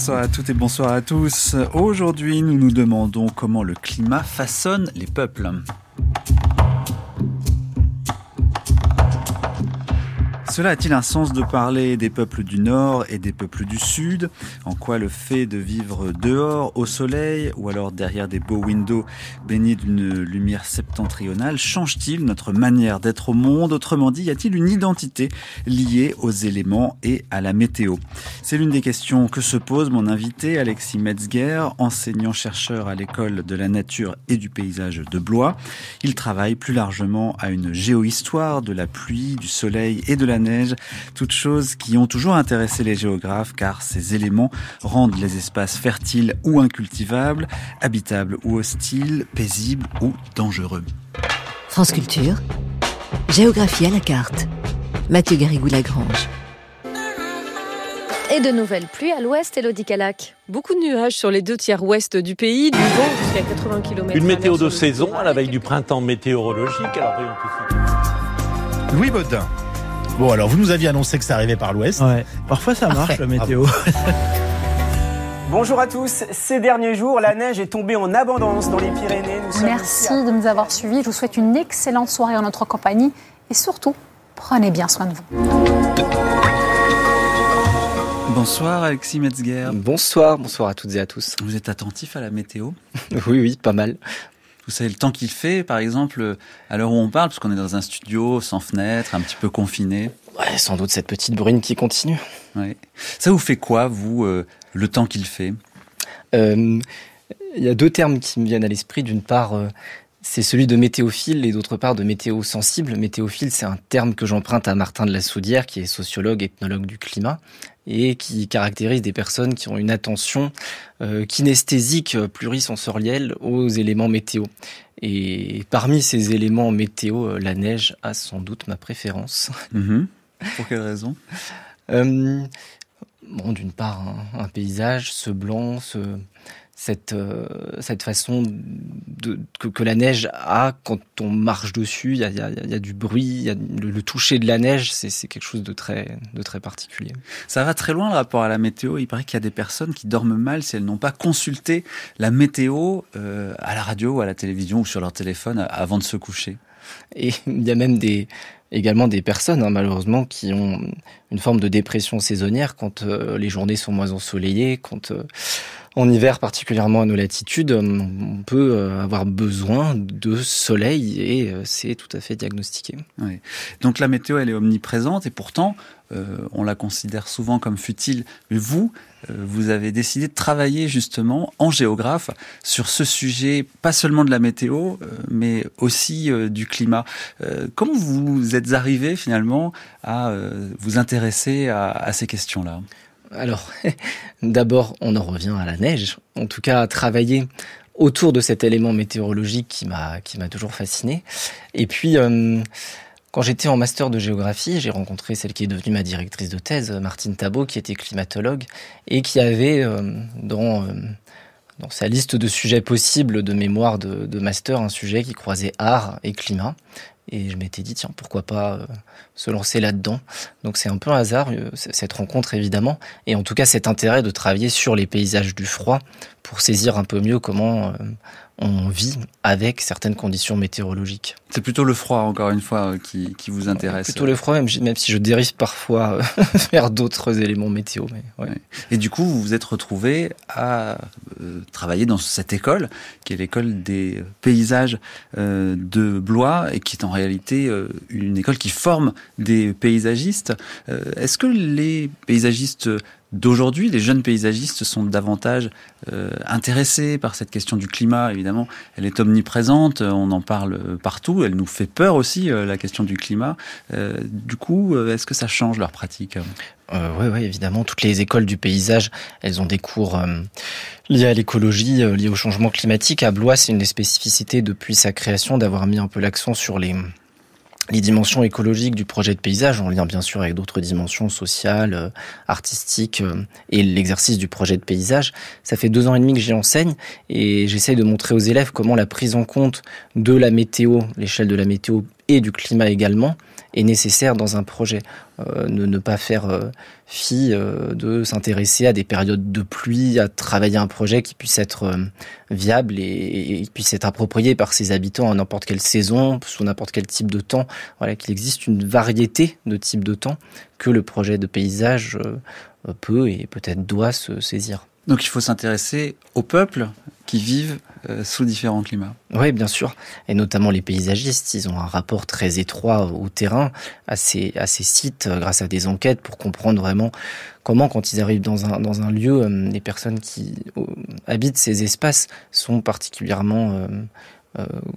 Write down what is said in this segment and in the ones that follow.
Bonsoir à toutes et bonsoir à tous. Aujourd'hui, nous nous demandons comment le climat façonne les peuples. Cela a-t-il un sens de parler des peuples du Nord et des peuples du Sud? En quoi le fait de vivre dehors, au soleil, ou alors derrière des beaux windows baignés d'une lumière septentrionale, change-t-il notre manière d'être au monde? Autrement dit, y a-t-il une identité liée aux éléments et à la météo? C'est l'une des questions que se pose mon invité Alexis Metzger, enseignant-chercheur à l'école de la nature et du paysage de Blois. Il travaille plus largement à une géohistoire de la pluie, du soleil et de la neige, toutes choses qui ont toujours intéressé les géographes car ces éléments rendent les espaces fertiles ou incultivables, habitables ou hostiles, paisibles ou dangereux. France Culture, géographie à la carte. Mathieu Garrigou-Lagrange. Et de nouvelles pluies à l'ouest, Elodie Calac. Beaucoup de nuages sur les deux tiers ouest du pays, du vent jusqu'à 80 km. Une météo de saison à la veille du printemps météorologique. Alors, Louis Baudin. Bon, alors vous nous aviez annoncé que ça arrivait par l'ouest. Ouais. Parfois ça marche la météo. Bonjour à tous. Ces derniers jours, la neige est tombée en abondance dans les Pyrénées. Merci de nous avoir suivis. Je vous souhaite une excellente soirée en notre compagnie et surtout, prenez bien soin de vous. Bonsoir Alexis Metzger. Bonsoir, bonsoir à toutes et à tous. Vous êtes attentif à la météo? Oui, oui, pas mal. Vous savez le temps qu'il fait, par exemple, à l'heure où on parle, parce qu'on est dans un studio sans fenêtre, un petit peu confiné. Ouais, sans doute cette petite brune qui continue. Ouais. Ça vous fait quoi, vous, euh, le temps qu'il fait? Euh, Il y a deux termes qui me viennent à l'esprit. D'une part, euh, c'est celui de météophile et d'autre part de météo sensible. Météophile, c'est un terme que j'emprunte à Martin de la Soudière, qui est sociologue, ethnologue du climat, et qui caractérise des personnes qui ont une attention euh, kinesthésique plurisensorielle aux éléments météo. Et parmi ces éléments météo, la neige a sans doute ma préférence. Mmh. Pour quelle raison? Euh, Bon, d'une part, un, un, paysage, ce blanc, ce, cette, euh, cette façon de, que, que, la neige a quand on marche dessus. Il y a, y a, y a du bruit, y a le, le, toucher de la neige, c'est quelque chose de très, de très particulier. Ça va très loin le rapport à la météo. Il paraît qu'il y a des personnes qui dorment mal si elles n'ont pas consulté la météo euh, à la radio à la télévision ou sur leur téléphone avant de se coucher. Et il y a même des, également des personnes, hein, malheureusement, qui ont une forme de dépression saisonnière quand euh, les journées sont moins ensoleillées, quand euh, en hiver, particulièrement à nos latitudes, on peut euh, avoir besoin de soleil et c'est tout à fait diagnostiqué. Oui. Donc la météo, elle est omniprésente et pourtant, euh, on la considère souvent comme futile. Mais vous, euh, vous avez décidé de travailler justement en géographe sur ce sujet, pas seulement de la météo, euh, mais aussi du climat. comment vous êtes arrivé finalement à vous intéresser à, ces questions-là? Alors, d'abord, on en revient à la neige. En tout cas, à travailler autour de cet élément météorologique qui m'a qui m'a toujours fasciné. Et puis, euh, quand j'étais en master de géographie, j'ai rencontré celle qui est devenue ma directrice de thèse, Martine Tabot, qui était climatologue et qui avait euh, dans euh, dans sa liste de sujets possibles de mémoire de master un sujet qui croisait art et climat. Et je m'étais dit, tiens, pourquoi pas euh, se lancer là-dedans. Donc c'est un peu un hasard, euh, cette rencontre évidemment, et en tout cas cet intérêt de travailler sur les paysages du froid pour saisir un peu mieux comment euh, on vit avec certaines conditions météorologiques. C'est plutôt le froid, encore une fois, qui, qui vous intéresse. Plutôt le froid, même, même si je dérive parfois vers d'autres éléments météo. Mais ouais. Et du coup, vous vous êtes retrouvé à euh, travailler dans cette école, qui est l'école des paysages euh, de Blois, et qui est en euh, une école qui forme des paysagistes. Euh, Est-ce que les paysagistes d'aujourd'hui, les jeunes paysagistes sont davantage euh, intéressés par cette question du climat. Évidemment, elle est omniprésente, on en parle partout, elle nous fait peur aussi, euh, la question du climat. Euh, du coup, est-ce que ça change leur pratique euh, oui, ouais, évidemment, toutes les écoles du paysage, elles ont des cours euh, liés à l'écologie, euh, liés au changement climatique. À Blois, c'est une des spécificités depuis sa création d'avoir mis un peu l'accent sur les les dimensions écologiques du projet de paysage, en lien bien sûr avec d'autres dimensions sociales, euh, artistiques euh, et l'exercice du projet de paysage. Ça fait deux ans et demi que j'y enseigne et j'essaye de montrer aux élèves comment la prise en compte de la météo, l'échelle de la météo et du climat également est nécessaire dans un projet. Euh, ne, pas faire fi euh, de s'intéresser à des périodes de pluie, à travailler un projet qui puisse être viable et, et, puisse être approprié par ses habitants à n'importe quelle saison, sous n'importe quel type de temps. Voilà, qu'il existe une variété de types de temps que le projet de paysage peut et peut-être doit se saisir. Donc il faut s'intéresser aux peuples qui vivent euh, sous différents climats. Oui, bien sûr. Et notamment les paysagistes, ils ont un rapport très étroit au terrain, à ces, à ces sites, euh, grâce à des enquêtes, pour comprendre vraiment comment, quand ils arrivent dans un, dans un lieu, euh, les personnes qui habitent ces espaces sont particulièrement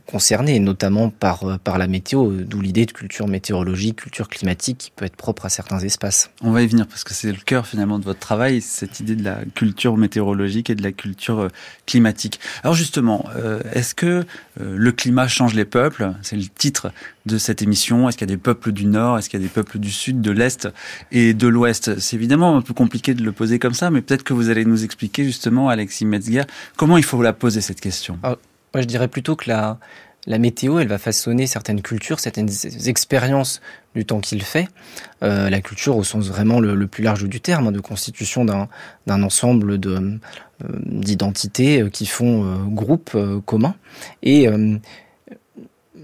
concernés, notamment par, euh, par la météo, d'où l'idée de culture météorologique, culture climatique qui peut être propre à certains espaces. On va y venir parce que c'est le cœur finalement de votre travail, cette idée de la culture météorologique et de la culture euh, climatique. Alors justement, est-ce que le climat change les peuples? C'est le titre de cette émission. Est-ce qu'il y a des peuples du Nord? Est-ce qu'il y a des peuples du Sud, de l'Est et de l'Ouest? C'est évidemment un peu compliqué de le poser comme ça, mais peut-être que vous allez nous expliquer justement, Alexis Metzger, comment il faut la poser cette question. Ah, moi, je dirais plutôt que la, météo, elle va façonner certaines cultures, certaines expériences du temps qu'il fait. Euh, la culture au sens vraiment le, plus large du terme, hein, de constitution d'un ensemble euh, d'identités euh, qui font euh, groupe commun. Et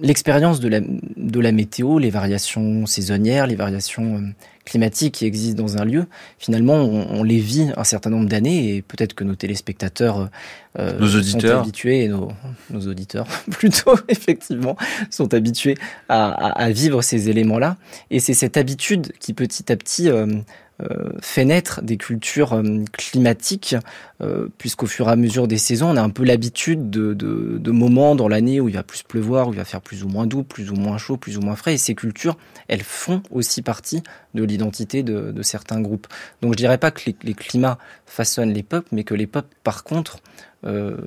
l'expérience de la, de la météo, les variations saisonnières, les variations climatiques qui existent dans un lieu, finalement, on, les vit un certain nombre d'années et peut-être que nos téléspectateurs euh, nos auditeurs. sont habitués, nos, nos auditeurs plutôt, effectivement, sont habitués à, à, à vivre ces éléments-là. Et c'est cette habitude qui petit à petit euh, fait naître des cultures euh, climatiques, euh, puisqu'au fur et à mesure des saisons, on a un peu l'habitude de, moments dans l'année où il va plus pleuvoir, où il va faire plus ou moins doux, plus ou moins chaud, plus ou moins frais. Et ces cultures, elles font aussi partie de l'identité de, certains groupes. Donc je dirais pas que les, climats façonnent les peuples, mais que les peuples, par contre, euh,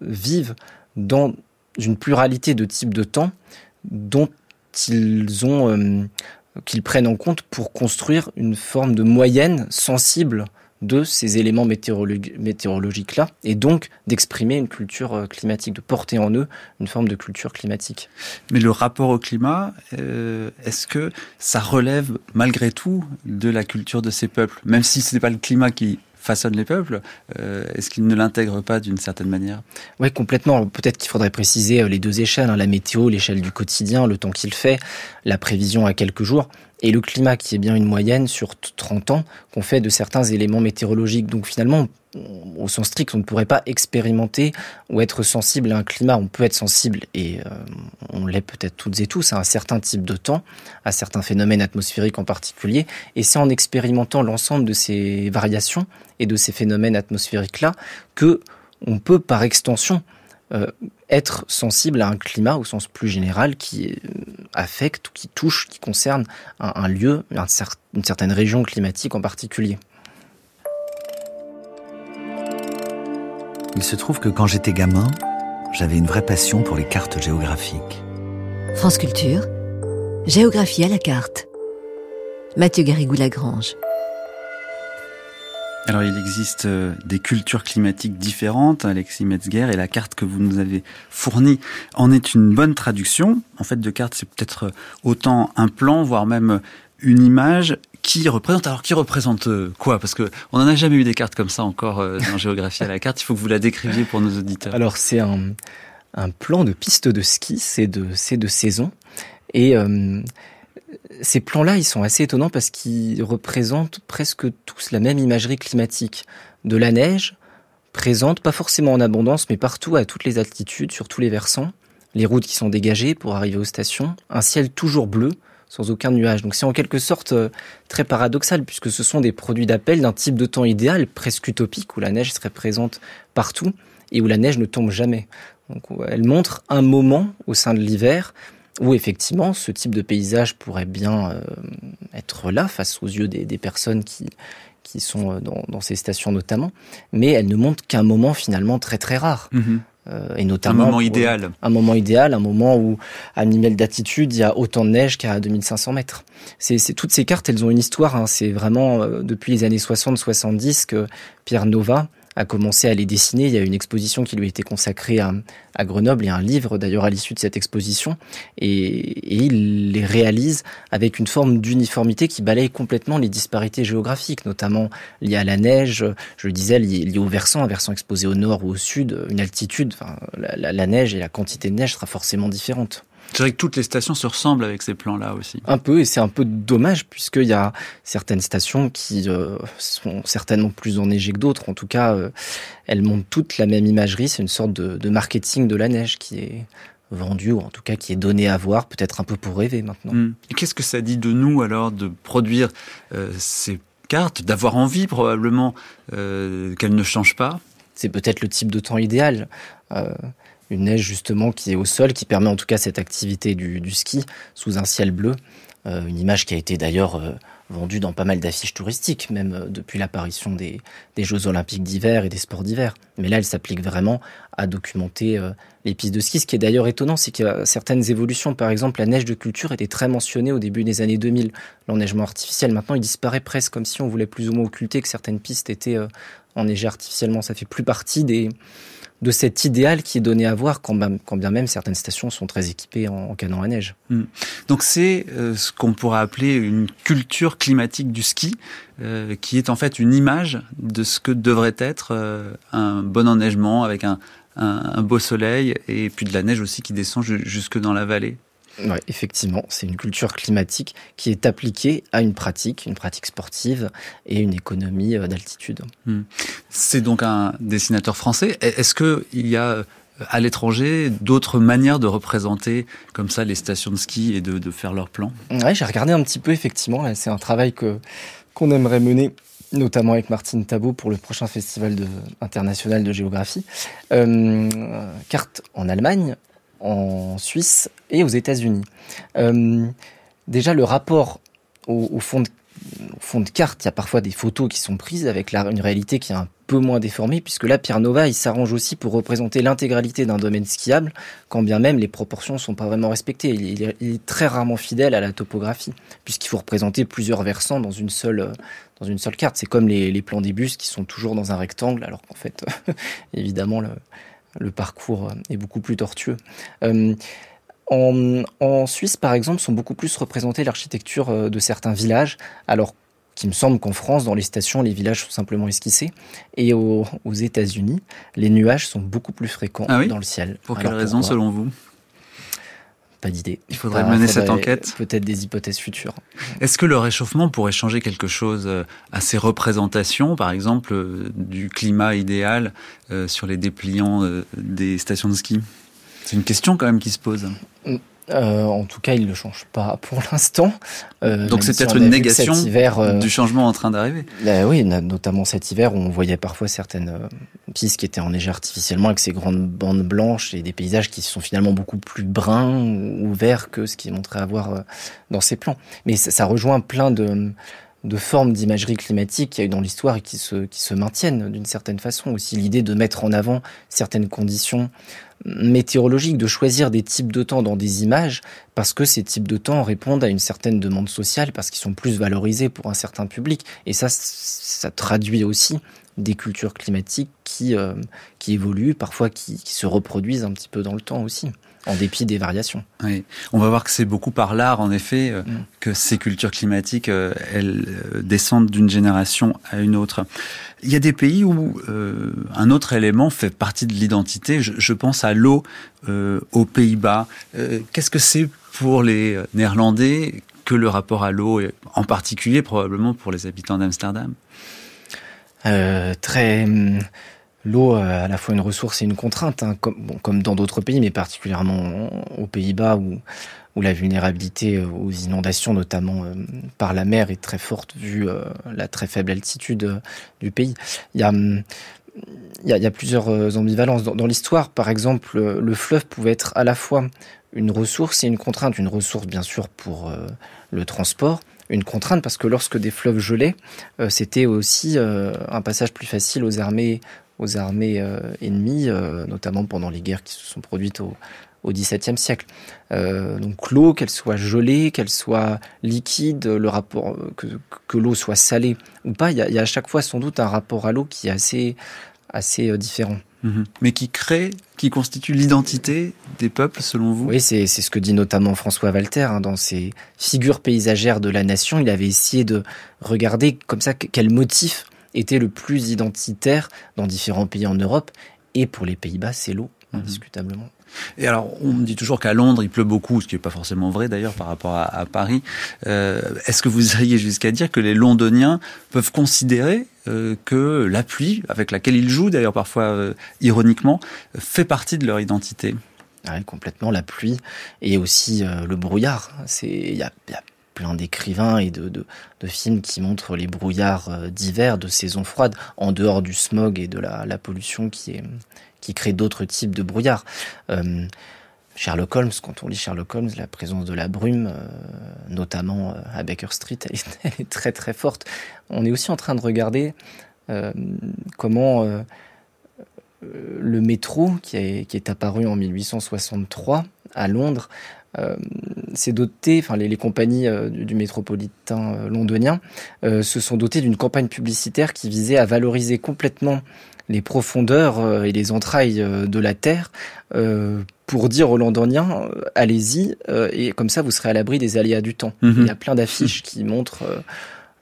vivent dans une pluralité de types de temps dont ils ont euh, qu'ils prennent en compte pour construire une forme de moyenne sensible de ces éléments météorologiques-là, et donc d'exprimer une culture euh, climatique, de porter en eux une forme de culture climatique. Mais le rapport au climat, euh, est-ce que ça relève malgré tout de la culture de ces peuples? Même si ce n'est pas le climat qui façonne les peuples, euh, est-ce qu'ils ne l'intègrent pas d'une certaine manière? Oui, complètement. Peut-être qu'il faudrait préciser euh, les deux échelles, hein, la météo, l'échelle du quotidien, le temps qu'il fait, la prévision à quelques jours et le climat qui est bien une moyenne sur 30 ans qu'on fait de certains éléments météorologiques. Donc finalement, au sens strict, on ne pourrait pas expérimenter ou être sensible à un climat. On peut être sensible, et euh, on l'est peut-être toutes et tous, à un certain type de temps, à certains phénomènes atmosphériques en particulier. Et c'est en expérimentant l'ensemble de ces variations et de ces phénomènes atmosphériques-là que on peut, par extension, euh, être sensible à un climat au sens plus général qui euh, affecte ou qui touche, qui concerne un, un lieu, un cer une certaine région climatique en particulier. Il se trouve que quand j'étais gamin, j'avais une vraie passion pour les cartes géographiques. France Culture, géographie à la carte. Mathieu Garrigou-Lagrange. Alors il existe euh, des cultures climatiques différentes, Alexis Metzger, et la carte que vous nous avez fournie en est une bonne traduction. En fait, de carte, c'est peut-être autant un plan, voire même une image qui représente alors qui représente euh, quoi? Parce que on n'en a jamais eu des cartes comme ça encore euh, dans géographie à la carte. Il faut que vous la décriviez pour nos auditeurs. Alors c'est un, plan de piste de ski, c'est de saison et euh, ces plans-là, ils sont assez étonnants parce qu'ils représentent presque tous la même imagerie climatique. De la neige, présente pas forcément en abondance, mais partout à toutes les altitudes, sur tous les versants, les routes qui sont dégagées pour arriver aux stations, un ciel toujours bleu, sans aucun nuage. Donc c'est en quelque sorte euh, très paradoxal, puisque ce sont des produits d'appel d'un type de temps idéal, presque utopique, où la neige serait présente partout et où la neige ne tombe jamais. Donc elle montre un moment au sein de l'hiver où effectivement ce type de paysage pourrait bien euh, être là face aux yeux des, des personnes qui, qui sont euh, dans, dans, ces stations notamment, mais elle ne montre qu'un moment finalement très très rare. Mmh. Euh, et notamment un moment idéal. Un moment idéal, un moment où à Nimel d'altitude, il y a autant de neige qu'à 2500 mètres. C'est toutes ces cartes, elles ont une histoire. Hein. C'est vraiment euh, depuis les années 60-70 que Pierre Nova a commencé à les dessiner. Il y a une exposition qui lui a été consacrée à, Grenoble et un livre d'ailleurs à l'issue de cette exposition. Et, il les réalise avec une forme d'uniformité qui balaye complètement les disparités géographiques, notamment liées à la neige, je le disais, liées, au versant, un versant exposé au nord ou au sud, une altitude. La, la neige et la quantité de neige sera forcément différente. C'est vrai que toutes les stations se ressemblent avec ces plans-là aussi. Un peu, et c'est un peu dommage puisqu'il y a certaines stations qui euh, sont certainement plus enneigées que d'autres. En tout cas, euh, elles montrent toutes la même imagerie. C'est une sorte de, de, marketing de la neige qui est vendu ou en tout cas qui est donné à voir, peut-être un peu pour rêver maintenant. Mmh. Et qu'est-ce que ça dit de nous alors de produire euh, ces cartes, d'avoir envie probablement qu'elles ne changent pas? C'est peut-être le type de temps idéal. Une neige justement qui est au sol, qui permet en tout cas cette activité du, ski sous un ciel bleu. Euh, une image qui a été d'ailleurs euh, vendue dans pas mal d'affiches touristiques, même euh, depuis l'apparition des, Jeux olympiques d'hiver et des sports d'hiver. Mais là, elle s'applique vraiment à documenter les pistes de ski. Ce qui est d'ailleurs étonnant, c'est qu'il y a certaines évolutions. Par exemple, la neige de culture était très mentionnée au début des années 2000. L'enneigement artificiel, maintenant, il disparaît presque comme si on voulait plus ou moins occulter que certaines pistes étaient enneigées artificiellement. Ça fait plus partie des de cet idéal qui est donné à voir quand, même, bien même certaines stations sont très équipées en, en canon à neige. Mmh. Donc c'est euh, ce qu'on pourrait appeler une culture climatique du ski, euh, qui est en fait une image de ce que devrait être euh, un bon enneigement avec un, beau soleil et puis de la neige aussi qui descend jusque dans la vallée. Oui, effectivement, c'est une culture climatique qui est appliquée à une pratique, une pratique sportive et une économie euh, d'altitude. Mmh. C'est donc un dessinateur français. Est-ce qu'il y a à l'étranger d'autres manières de représenter comme ça les stations de ski et de, de faire leurs plans? Oui, j'ai regardé un petit peu, effectivement. C'est un travail que qu'on aimerait mener notamment avec Martine Tabot pour le prochain festival de, international de géographie. Euh, carte en Allemagne, en Suisse et aux États-Unis. Euh, déjà, le rapport au, fond de, carte, il y a parfois des photos qui sont prises avec une réalité qui est un peu moins déformée, puisque là, Pierre Nova, il s'arrange aussi pour représenter l'intégralité d'un domaine skiable, quand bien même les proportions ne sont pas vraiment respectées. Il, il, est, il, est, très rarement fidèle à la topographie, puisqu'il faut représenter plusieurs versants dans une seule, dans une seule carte. C'est comme les, les, plans des bus qui sont toujours dans un rectangle, alors qu'en fait, évidemment, le, le parcours est beaucoup plus tortueux. Euh, en, en, Suisse, par exemple, sont beaucoup plus représentés l'architecture de certains villages, alors qu'il me semble qu'en France, dans les stations, les villages sont simplement esquissés. Et aux, aux États-Unis, les nuages sont beaucoup plus fréquents ah oui? dans le ciel. Pour alors, quelle raison, selon vous? Pas d'idée. Il faudrait mener faudrait cette enquête. Peut-être des hypothèses futures. Est-ce que le réchauffement pourrait changer quelque chose euh, à ces représentations, par exemple, euh, du climat idéal euh, sur les dépliants des stations de ski? C'est une question quand même qui se pose. Euh, en tout cas, il ne le change pas pour l'instant. Euh, Donc c'est peut-être une négation hiver, euh, du changement en train d'arriver. Oui, notamment cet hiver où on voyait parfois certaines pistes qui étaient enneigées artificiellement avec ces grandes bandes blanches et des paysages qui sont finalement beaucoup plus bruns ou verts que ce qui est montré à voir euh, dans ces plans. Mais ça, ça rejoint plein de de formes d'imagerie climatique qu'il y a eu dans l'histoire et qui se, qui se maintiennent d'une certaine façon. Aussi l'idée de mettre en avant certaines conditions météorologiques, de choisir des types de temps dans des images, parce que ces types de temps répondent à une certaine demande sociale, parce qu'ils sont plus valorisés pour un certain public. Et ça, ça traduit aussi des cultures climatiques qui, euh, qui évoluent, parfois qui, qui se reproduisent un petit peu dans le temps aussi en dépit des variations. Oui. On va voir que c'est beaucoup par l'art, en effet, euh, mm. que ces cultures climatiques, euh, elles euh, descendent d'une génération à une autre. Il y a des pays où euh, un autre élément fait partie de l'identité. Je, je, pense à l'eau aux Pays-Bas. Qu'est-ce que c'est pour les Néerlandais que le rapport à l'eau, en particulier probablement pour les habitants d'Amsterdam? Très L'eau, à la fois une ressource et une contrainte, hein, comme, dans d'autres pays, mais particulièrement aux Pays-Bas, où, où la vulnérabilité aux inondations, notamment euh, par la mer, est très forte vu euh, la très faible altitude euh, du pays. Il y a, plusieurs ambivalences. Dans, l'histoire, par exemple, le fleuve pouvait être à la fois une ressource et une contrainte. Une ressource, bien sûr, pour le transport, une contrainte parce que lorsque des fleuves gelaient, euh, c'était aussi euh, un passage plus facile aux armées aux armées euh, ennemies, euh, notamment pendant les guerres qui se sont produites au, au XVIIe siècle. Euh, donc l'eau, qu'elle soit gelée, qu'elle soit liquide, le rapport que, que l'eau soit salée ou pas, il y, a, il y a à chaque fois sans doute un rapport à l'eau qui est assez assez différents. Mhm. Mais qui crée, qui constitue l'identité des peuples, selon vous? Oui, c'est ce que dit notamment François Walter hein, dans ses figures paysagères de la nation. Il avait essayé de regarder comme ça quel motif était le plus identitaire dans différents pays en Europe. Et pour les Pays-Bas, c'est l'eau, mhm. indiscutablement. Et alors, on me dit toujours qu'à Londres, il pleut beaucoup, ce qui n'est pas forcément vrai d'ailleurs par rapport à, Paris. Euh, est-ce que vous iriez jusqu'à dire que les Londoniens peuvent considérer euh, que la pluie, avec laquelle ils jouent d'ailleurs parfois euh, ironiquement, fait partie de leur identité? Ah complètement la pluie et aussi le brouillard. il y a, plein d'écrivains et de, films qui montrent les brouillards d'hiver, de saison froide, en dehors du smog et de la pollution qui est qui crée d'autres types de brouillard. Euh, Sherlock Holmes, quand on lit Sherlock Holmes, la présence de la brume, euh, notamment euh, à Baker Street, elle est, très très forte. On est aussi en train de regarder comment le métro, qui est, qui est, apparu en 1863 à Londres, s'est doté, enfin les, les compagnies du, du, métropolitain londonien se sont dotées d'une campagne publicitaire qui visait à valoriser complètement les profondeurs euh, et les entrailles euh, de la Terre euh, pour dire aux Londoniens allez-y et comme ça vous serez à l'abri des aléas du temps. Mhm. Il y a plein d'affiches qui montrent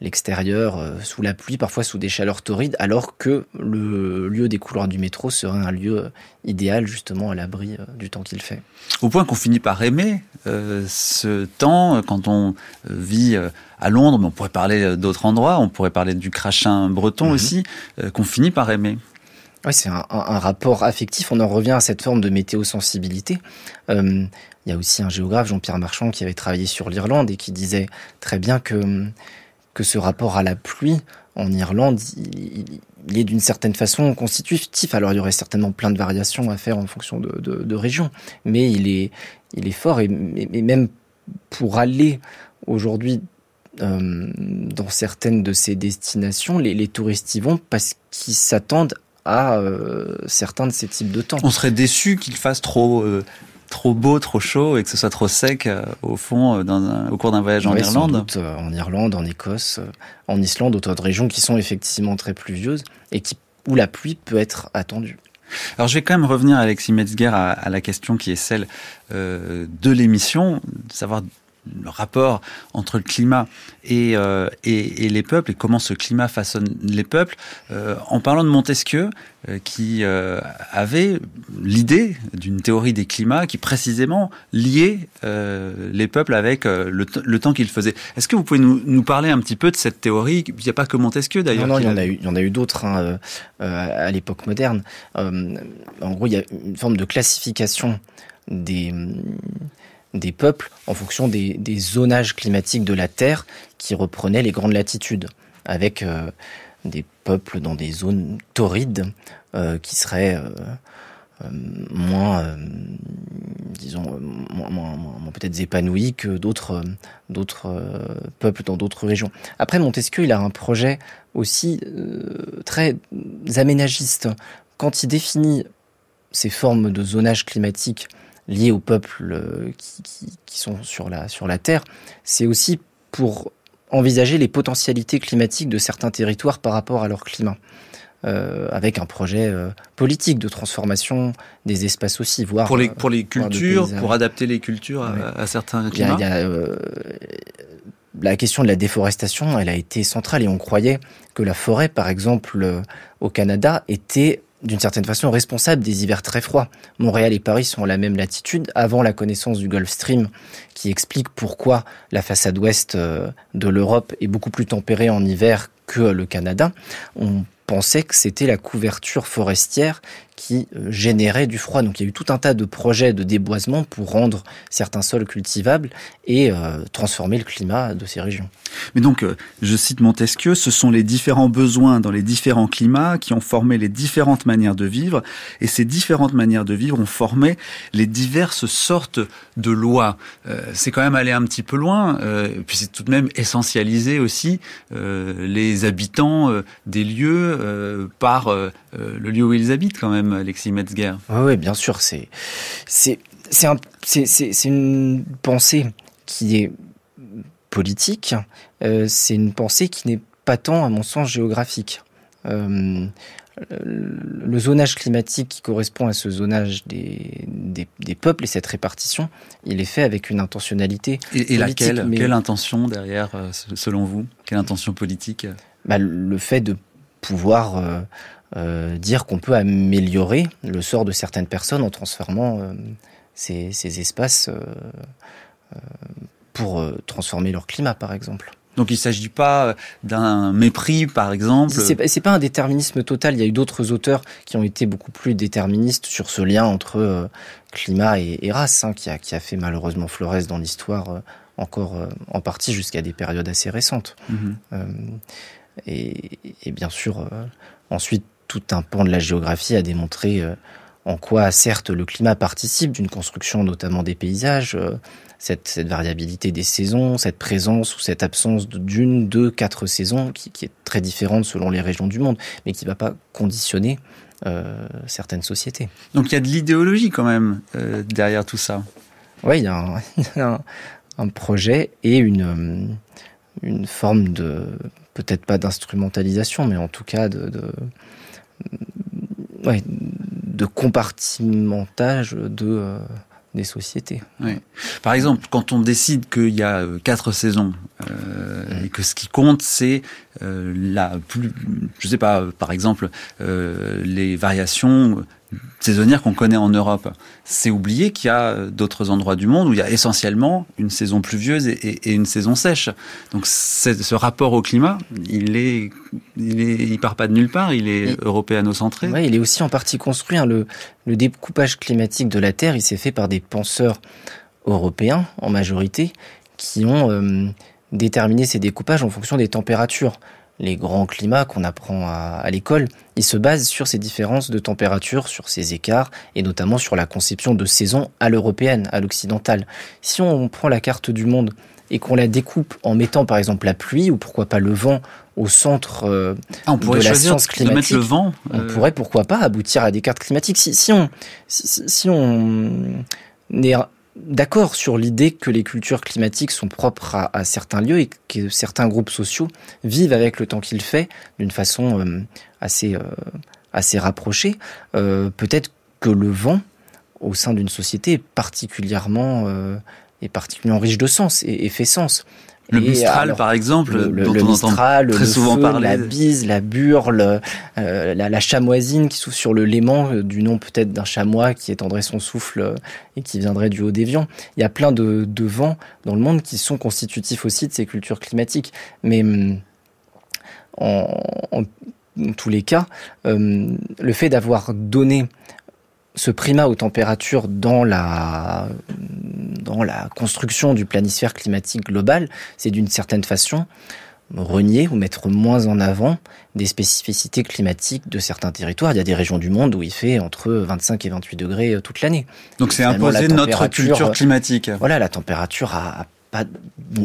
l'extérieur sous la pluie, parfois sous des chaleurs torrides, alors que le lieu des couloirs du métro serait un lieu idéal justement à l'abri du temps qu'il fait. Au point qu'on finit par aimer ce temps quand on vit à Londres, mais on pourrait parler d'autres endroits, on pourrait parler du crachin breton mhm. aussi, qu'on finit par aimer. Oui, c'est un, rapport affectif. On en revient à cette forme de météosensibilité. Euh, il y a aussi un géographe, Jean-Pierre Marchand, qui avait travaillé sur l'Irlande et qui disait très bien que, que ce rapport à la pluie en Irlande, il, est d'une certaine façon constitutif. Alors il y aurait certainement plein de variations à faire en fonction de, régions, mais il est, il est fort et, même pour aller aujourd'hui euh, dans certaines de ces destinations, les, touristes y vont parce qu'ils s'attendent à euh, certains de ces types de temps. On serait déçu qu'il fasse trop euh, trop beau, trop chaud et que ce soit trop sec euh, au fond dans au cours d'un voyage en Irlande. en Irlande, en Écosse, en Islande, d'autres régions qui sont effectivement très pluvieuses et qui où la pluie peut être attendue. Alors je vais quand même revenir, Alexis Metzger, à, à la question qui est celle de l'émission, savoir le rapport entre le climat et, euh, et, et, les peuples et comment ce climat façonne les peuples. Euh, en parlant de Montesquieu, euh, qui avait l'idée d'une théorie des climats qui précisément liait les peuples avec le, le, temps qu'ils faisaient. Est-ce que vous pouvez nous, nous, parler un petit peu de cette théorie? Il n'y a pas que Montesquieu d'ailleurs. Non, non, il y, en a eu, il y en a eu d'autres hein, à l'époque moderne. en gros, il y a une forme de classification des des peuples en fonction des, zonages climatiques de la Terre qui reprenaient les grandes latitudes, avec euh, des peuples dans des zones torrides euh, qui seraient euh, moins, disons, moins, peut-être épanouis que d'autres d'autres peuples dans d'autres régions. Après, Montesquieu, il a un projet aussi très aménagiste. Quand il définit ces formes de zonage climatique liés aux peuples euh, qui, qui, sont sur la, sur la Terre, c'est aussi pour envisager les potentialités climatiques de certains territoires par rapport à leur climat. Euh, avec un projet euh, politique de transformation des espaces aussi, voire pour les pour les cultures, pour adapter les cultures à, certains climats. Il y a, la question de la déforestation, elle a été centrale et on croyait que la forêt, par exemple, au Canada, était d'une certaine façon responsable des hivers très froids. Montréal et Paris sont à la même latitude avant la connaissance du Gulf Stream qui explique pourquoi la façade ouest euh, de l'Europe est beaucoup plus tempérée en hiver que le Canada. On pensait que c'était la couverture forestière qui euh, générait du froid. Donc il y a eu tout un tas de projets de déboisement pour rendre certains sols cultivables et euh, transformer le climat de ces régions. Mais donc, euh, je cite Montesquieu, ce sont les différents besoins dans les différents climats qui ont formé les différentes manières de vivre, et ces différentes manières de vivre ont formé les diverses sortes de lois. c'est quand même aller un petit peu loin, puis c'est tout de même essentialiser aussi les habitants des lieux par le lieu où ils habitent quand même. Alexis Metzger. Oui, bien sûr. C'est c'est c'est une pensée qui est politique. Euh, c'est une pensée qui n'est pas tant, à mon sens, géographique. Euh, le zonage climatique qui correspond à ce zonage des, des, peuples et cette répartition, il est fait avec une intentionnalité. Et, et laquelle Quelle intention derrière, euh, selon vous? Quelle intention politique? Bah, Le fait de pouvoir euh, euh, dire qu'on peut améliorer le sort de certaines personnes en transformant ces, ces, espaces pour transformer leur climat, par exemple. Donc il ne s'agit pas d'un mépris, par exemple? C'est pas un déterminisme total. Il y a eu d'autres auteurs qui ont été beaucoup plus déterministes sur ce lien entre euh, climat et, race, hein, qui, a, qui, a, fait malheureusement florès dans l'histoire euh, encore euh, en partie jusqu'à des périodes assez récentes. Et, et, bien sûr, ensuite, tout un pan de la géographie a démontré en quoi, certes, le climat participe d'une construction notamment des paysages cette, cette, variabilité des saisons, cette présence ou cette absence d'une, deux, quatre saisons qui, qui, est très différente selon les régions du monde, mais qui ne va pas conditionner euh, certaines sociétés. Donc il y a de l'idéologie quand même euh, derrière tout ça. Oui, il y a un, un, un projet et une, euh, une forme de, peut-être pas d'instrumentalisation, mais en tout cas de, de, ouais, de compartimentage de... Euh, des sociétés. Oui. Par exemple, quand on décide qu'il y a euh, quatre saisons euh, et que ce qui compte c'est la plus, je sais pas, par exemple les variations saisonnières qu'on connaît en Europe. C'est oublier qu'il y a d'autres endroits du monde où il y a essentiellement une saison pluvieuse et, et, et une saison sèche. Donc ce rapport au climat, il est, il est, il part pas de nulle part. Il est européano-centré. Ouais, il est aussi en partie construit. Hein, le, le découpage climatique de la Terre, il s'est fait par des penseurs européens en majorité qui ont euh, déterminé ces découpages en fonction des températures les grands climats qu'on apprend à, à l'école, ils se basent sur ces différences de température, sur ces écarts, et notamment sur la conception de saisons à l'européenne, à l'occidentale. Si on prend la carte du monde et qu'on la découpe en mettant par exemple la pluie ou pourquoi pas le vent au centre euh, ah, on pourrait de la science climatique, de mettre le vent. on pourrait pourquoi pas aboutir à des cartes climatiques. Si, si on si, si on est d'accord sur l'idée que les cultures climatiques sont propres à, certains lieux et que certains groupes sociaux vivent avec le temps qu'il fait d'une façon euh, assez, euh, assez rapprochée. Euh, Peut-être que le vent au sein d'une société est particulièrement, est particulièrement riche de sens et fait sens. Le Mistral, alors, par exemple, le, le, dont le on Mistral, très le souvent feu, parler. la bise, la burle, euh, la, la, chamoisine qui souffle sur le Léman, euh, du nom peut-être d'un chamois qui étendrait son souffle euh, et qui viendrait du Haut-Dévian. Il y a plein de, de vents dans le monde qui sont constitutifs aussi de ces cultures climatiques. Mais hum, en, en, en tous les cas, euh, le fait d'avoir donné ce primat aux températures dans la, dans la construction du planisphère climatique global, c'est d'une certaine façon renier ou mettre moins en avant des spécificités climatiques de certains territoires. Il y a des régions du monde où il fait entre 25 et 28 degrés euh, toute l'année. Donc c'est imposer notre culture climatique. Voilà, la température a, pas,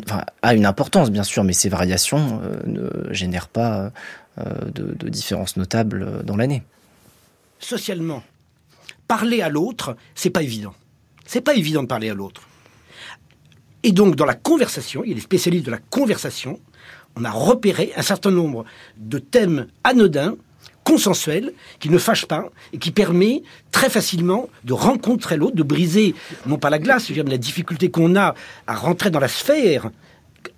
enfin, a une importance bien sûr, mais ces variations euh, ne génèrent pas euh, de, de différences notables dans l'année. Socialement, parler à l'autre, c'est pas évident. C'est pas évident de parler à l'autre. Et donc, dans la conversation, il y a des spécialistes de la conversation, on a repéré un certain nombre de thèmes anodins, consensuels, qui ne fâchent pas et qui permet très facilement de rencontrer l'autre, de briser, non pas la glace, dire, la difficulté qu'on a à rentrer dans la sphère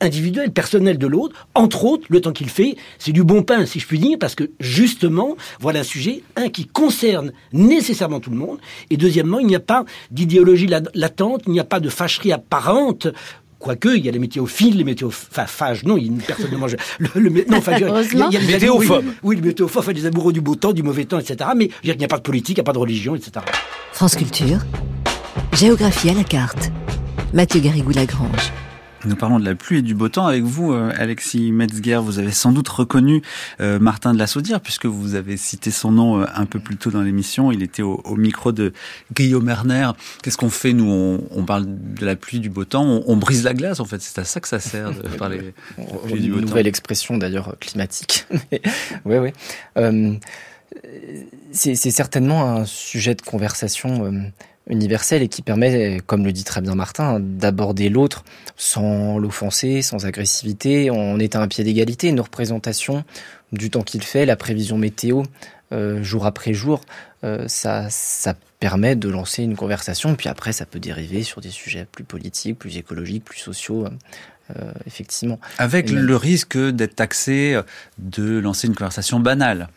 individuel, personnel de l'autre, entre autres, le temps qu'il fait, c'est du bon pain, si je puis dire, parce que justement, voilà un sujet, un, qui concerne nécessairement tout le monde, et deuxièmement, il n'y a pas d'idéologie latente, il n'y a pas de fâcherie apparente, Quoique, il y a les météophiles, les météophages. Non, il y a une personne ne mange. Le, le, non, enfin, il y a, il y a les météophobes. Oui, les météophobes, les amoureux du beau temps, du mauvais temps, etc. Mais je il n'y a pas de politique, il n'y a pas de religion, etc. France Culture, géographie à la carte. Mathieu Garrigou-Lagrange. Nous parlons de la pluie et du beau temps avec vous, euh, Alexis Metzger. Vous avez sans doute reconnu euh, Martin de la Saudière, puisque vous avez cité son nom euh, un peu plus tôt dans l'émission. Il était au, au, micro de Guillaume Erner. Qu'est-ce qu'on fait, nous? On, on, parle de la pluie, du beau temps, on, on, brise la glace, en fait. C'est à ça que ça sert de parler pluie du beau nouvelle expression, d'ailleurs, climatique. oui, oui. Euh, c'est certainement un sujet de conversation universel et qui permet, comme le dit très bien Martin, d'aborder l'autre sans l'offenser, sans agressivité. On est à un pied d'égalité. Nos représentations du temps qu'il fait, la prévision météo jour après jour, ça, ça permet de lancer une conversation. Puis après, ça peut dériver sur des sujets plus politiques, plus écologiques, plus sociaux. effectivement. Avec le risque d'être taxé de lancer une conversation banale.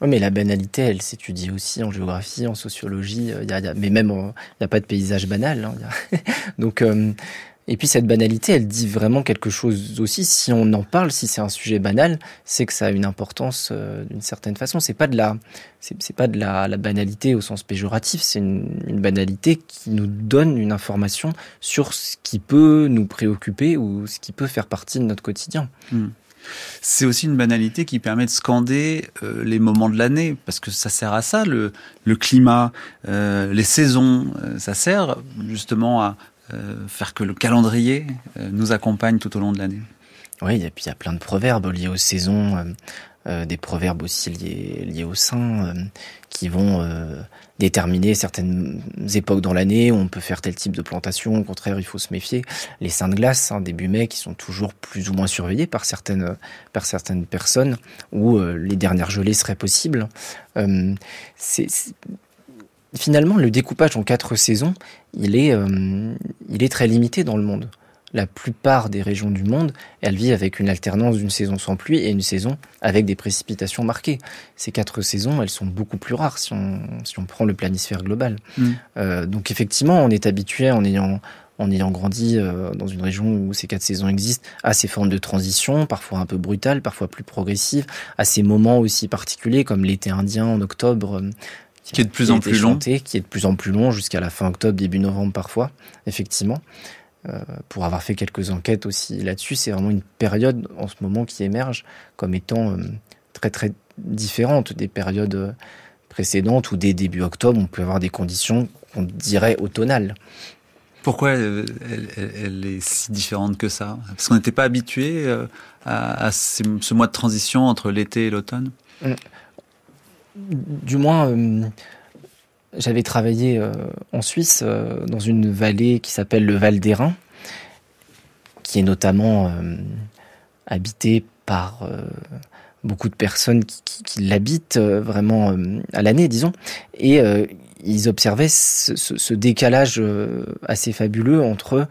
Oui, mais la banalité, elle s'étudie aussi en géographie, en sociologie. A, mais même, il n'y a pas de paysage banal. Hein, Donc, euh, et puis cette banalité, elle dit vraiment quelque chose aussi. Si on en parle, si c'est un sujet banal, c'est que ça a une importance euh, d'une certaine façon. C'est pas de la, c'est pas de la, banalité au sens péjoratif. C'est une, banalité qui nous donne une information sur ce qui peut nous préoccuper ou ce qui peut faire partie de notre quotidien. Mmh. C'est aussi une banalité qui permet de scander euh, les moments de l'année, parce que ça sert à ça, le, climat, euh, les saisons, euh, ça sert justement à faire que le calendrier nous accompagne tout au long de l'année. Oui, et puis il y a plein de proverbes liés aux saisons, des proverbes aussi liés, liés au sein, qui vont déterminer certaines époques dans l'année où on peut faire tel type de plantation. Au contraire, il faut se méfier. Les seins de glace, hein, début mai, qui sont toujours plus ou moins surveillés par certaines, par certaines personnes, où euh, les dernières gelées seraient possibles. Euh, finalement, le découpage en quatre saisons, il est, euh, il est très limité dans le monde la plupart des régions du monde, elles vivent avec une alternance d'une saison sans pluie et une saison avec des précipitations marquées. Ces quatre saisons, elles sont beaucoup plus rares si on, si on prend le planisphère global. Mm. Euh, donc effectivement, on est habitué en ayant en ayant grandi euh, dans une région où ces quatre saisons existent, à ces formes de transition, parfois un peu brutales, parfois plus progressives, à ces moments aussi particuliers comme l'été indien en octobre, euh, qui, qui est de plus en plus chanté, long, qui est de plus en plus long jusqu'à la fin octobre, début novembre parfois, effectivement. Euh, pour avoir fait quelques enquêtes aussi là-dessus, c'est vraiment une période en ce moment qui émerge comme étant euh, très très différente des périodes euh, précédentes où dès début octobre. On peut avoir des conditions qu'on dirait automnales. Pourquoi elle, elle, elle, est si différente que ça? Parce qu'on n'était pas habitué à, ce mois de transition entre l'été et l'automne? Du moins, j'avais travaillé euh, en Suisse euh, dans une vallée qui s'appelle le Val d'Airain, qui est notamment euh, habitée par beaucoup de personnes qui, l'habitent vraiment à l'année, disons, et ils observaient ce, décalage assez fabuleux entre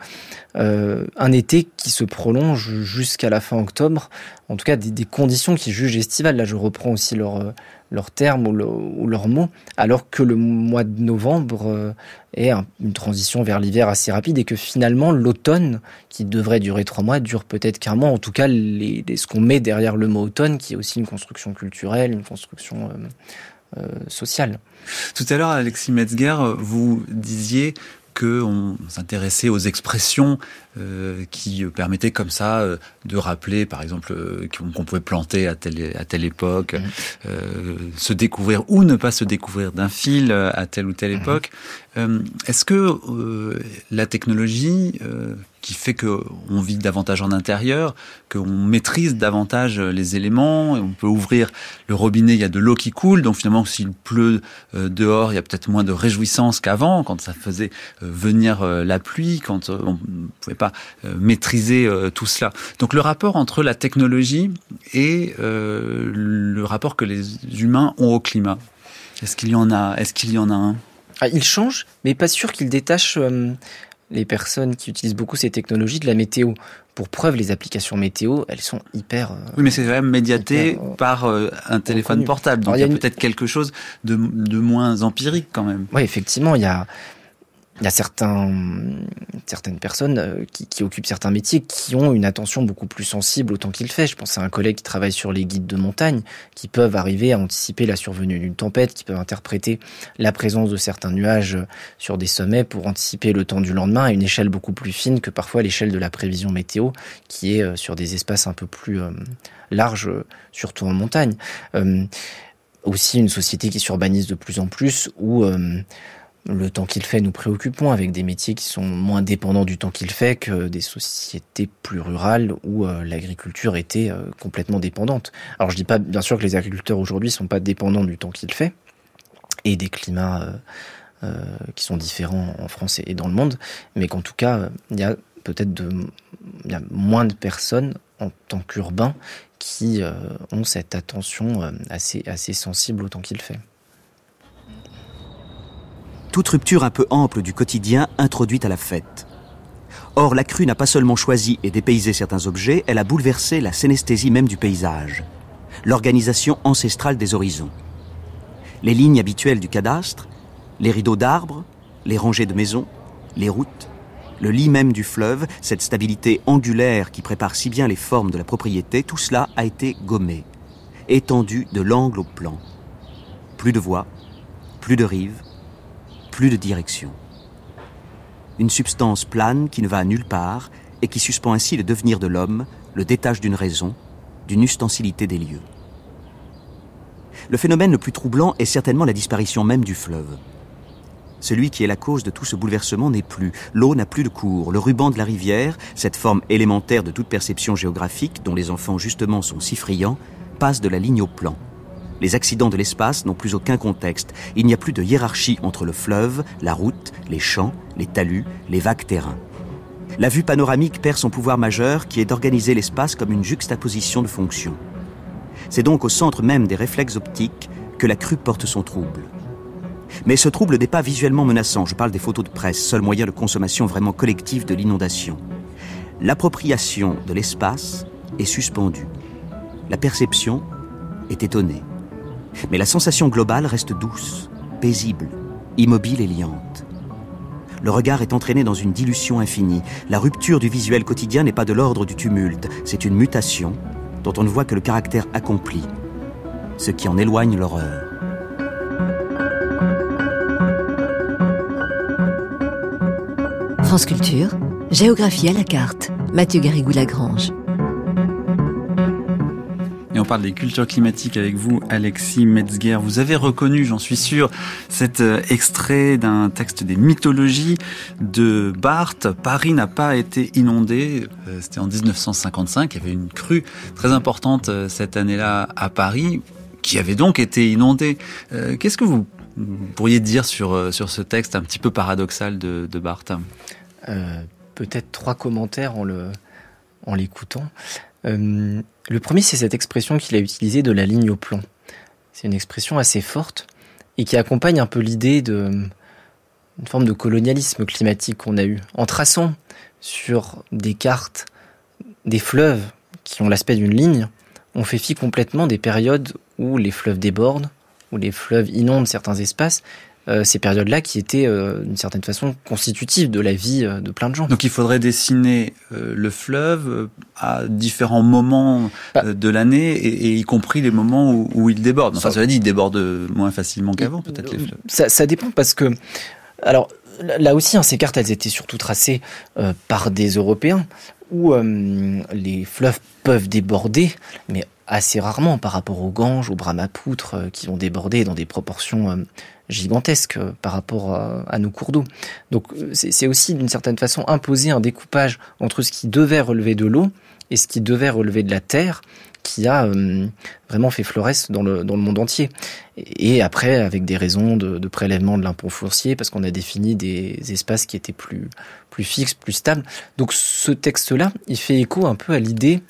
un été qui se prolonge jusqu'à la fin octobre, en tout cas des, des, conditions qui jugent estivales. Là, je reprends aussi leur leurs termes ou, le, ou leurs mots, alors que le mois de novembre euh, est un, une transition vers l'hiver assez rapide et que finalement l'automne, qui devrait durer trois mois, dure peut-être qu'un mois. En tout cas, les, ce qu'on met derrière le mot automne, qui est aussi une construction culturelle, une construction euh, euh, sociale. Tout à l'heure, Alexis Metzger, vous disiez qu'on s'intéressait aux expressions euh, qui permettaient comme ça euh, de rappeler, par exemple, euh, qu'on pouvait planter à telle, à telle époque, mmh. euh, se découvrir ou ne pas se découvrir d'un fil à telle ou telle mmh. époque. Est-ce que la technologie qui fait qu'on vit davantage en intérieur, qu'on maîtrise davantage les éléments, on peut ouvrir le robinet, il y a de l'eau qui coule, donc finalement s'il pleut euh, dehors, il y a peut-être moins de réjouissance qu'avant, quand ça faisait euh, venir euh, la pluie, quand on ne pouvait pas maîtriser tout cela. Donc le rapport entre la technologie et le rapport que les humains ont au climat, est-ce qu'il y en a, est-ce qu'il y en a un? Ah, Il change, mais pas sûr qu'il détache les personnes qui utilisent beaucoup ces technologies de la météo. Pour preuve, les applications météo, elles sont hyper. Euh, oui, mais c'est quand même médiaté hyper, euh, par euh, un téléphone reconnu. portable. Donc Alors, il y a, a une... peut-être quelque chose de, de, moins empirique quand même. Oui, effectivement, il y a, il y a certains, certaines personnes euh, qui, occupent certains métiers qui ont une attention beaucoup plus sensible au temps qu'il fait. Je pense à un collègue qui travaille sur les guides de montagne, qui peuvent arriver à anticiper la survenue d'une tempête, qui peuvent interpréter la présence de certains nuages sur des sommets pour anticiper le temps du lendemain à une échelle beaucoup plus fine que parfois l'échelle de la prévision météo, qui est euh, sur des espaces un peu plus euh, larges, surtout en montagne. Euh, aussi une société qui s'urbanise de plus en plus, où euh, le temps qu'il fait nous préoccupe moins avec des métiers qui sont moins dépendants du temps qu'il fait que des sociétés plus rurales où euh, l'agriculture était euh, complètement dépendante. Alors je dis pas bien sûr que les agriculteurs aujourd'hui sont pas dépendants du temps qu'il fait et des climats euh, qui sont différents en France et dans le monde, mais qu'en tout cas il y a peut-être moins de personnes en tant qu'urbains qui ont cette attention assez, sensible autant qu'il fait. Toute rupture un peu ample du quotidien introduite à la fête. Or, la crue n'a pas seulement choisi et dépaysé certains objets, elle a bouleversé la synesthésie même du paysage, l'organisation ancestrale des horizons. Les lignes habituelles du cadastre, les rideaux d'arbres, les rangées de maisons, les routes, le lit même du fleuve, cette stabilité angulaire qui prépare si bien les formes de la propriété, tout cela a été gommé, étendu de l'angle au plan. Plus de voies, plus de rives, plus de direction une substance plane qui ne va à nulle part et qui suspend ainsi le devenir de l'homme, le détache d'une raison, d'une ustensilité des lieux. Le phénomène le plus troublant est certainement la disparition même du fleuve. Celui qui est la cause de tout ce bouleversement n'est plus. L'eau n'a plus de cours. Le ruban de la rivière, cette forme élémentaire de toute perception géographique dont les enfants justement sont si friands, passe de la ligne au plan. Les accidents de l'espace n'ont plus aucun contexte. Il n'y a plus de hiérarchie entre le fleuve, la route, les champs, les talus, les vagues terrains. La vue panoramique perd son pouvoir majeur qui est d'organiser l'espace comme une juxtaposition de fonctions. C'est donc au centre même des réflexes optiques que la crue porte son trouble. Mais ce trouble n'est pas visuellement menaçant, je parle des photos de presse, seul moyen de consommation vraiment collective de l'inondation. L'appropriation de l'espace est suspendue. La perception est étonnée. Mais la sensation globale reste douce, paisible, immobile et liante. Le regard est entraîné dans une dilution infinie. La rupture du visuel quotidien n'est pas de l'ordre du tumulte, c'est une mutation dont on ne voit que le caractère accompli, ce qui en éloigne l'horreur. France Culture, géographie à la carte. Mathieu Garrigou-Lagrange. Parle des cultures climatiques avec vous, Alexis Metzger. Vous avez reconnu, j'en suis sûr, cet euh, extrait d'un texte des mythologies de Barthes. Paris n'a pas été inondé. Euh, c'était en 1955. Il y avait une crue très importante euh, cette année-là à Paris, qui avait donc été inondée. Qu'est-ce que vous pourriez dire sur, sur ce texte un petit peu paradoxal de, de Barthes? Peut-être trois commentaires en le en l'écoutant. Euh, le premier, c'est cette expression qu'il a utilisée de la ligne au plan. C'est une expression assez forte et qui accompagne un peu l'idée de une forme de colonialisme climatique qu'on a eu. En traçant sur des cartes des fleuves qui ont l'aspect d'une ligne, on fait fi complètement des périodes où les fleuves débordent, où les fleuves inondent certains espaces, euh, ces périodes-là qui étaient euh, d'une certaine façon constitutives de la vie euh, de plein de gens. Donc il faudrait dessiner le fleuve à différents moments bah. de l'année, et, y compris les moments où, il déborde. Enfin, ça, dit, il déborde moins facilement qu'avant, peut-être les fleuves. Ça, ça, dépend parce que, alors là aussi, hein, ces cartes, elles étaient surtout tracées par des Européens où les fleuves peuvent déborder, mais assez rarement par rapport aux Ganges, aux Brahmapoutres, qui ont débordé dans des proportions gigantesque euh, par rapport à, nos cours d'eau. Donc euh, c'est aussi d'une certaine façon imposer un découpage entre ce qui devait relever de l'eau et ce qui devait relever de la terre qui a euh, vraiment fait florès dans le, dans le monde entier. Et, après, avec des raisons de, de prélèvement de l'impôt foncier, parce qu'on a défini des espaces qui étaient plus, plus fixes, plus stables. Donc ce texte-là, il fait écho un peu à l'idée,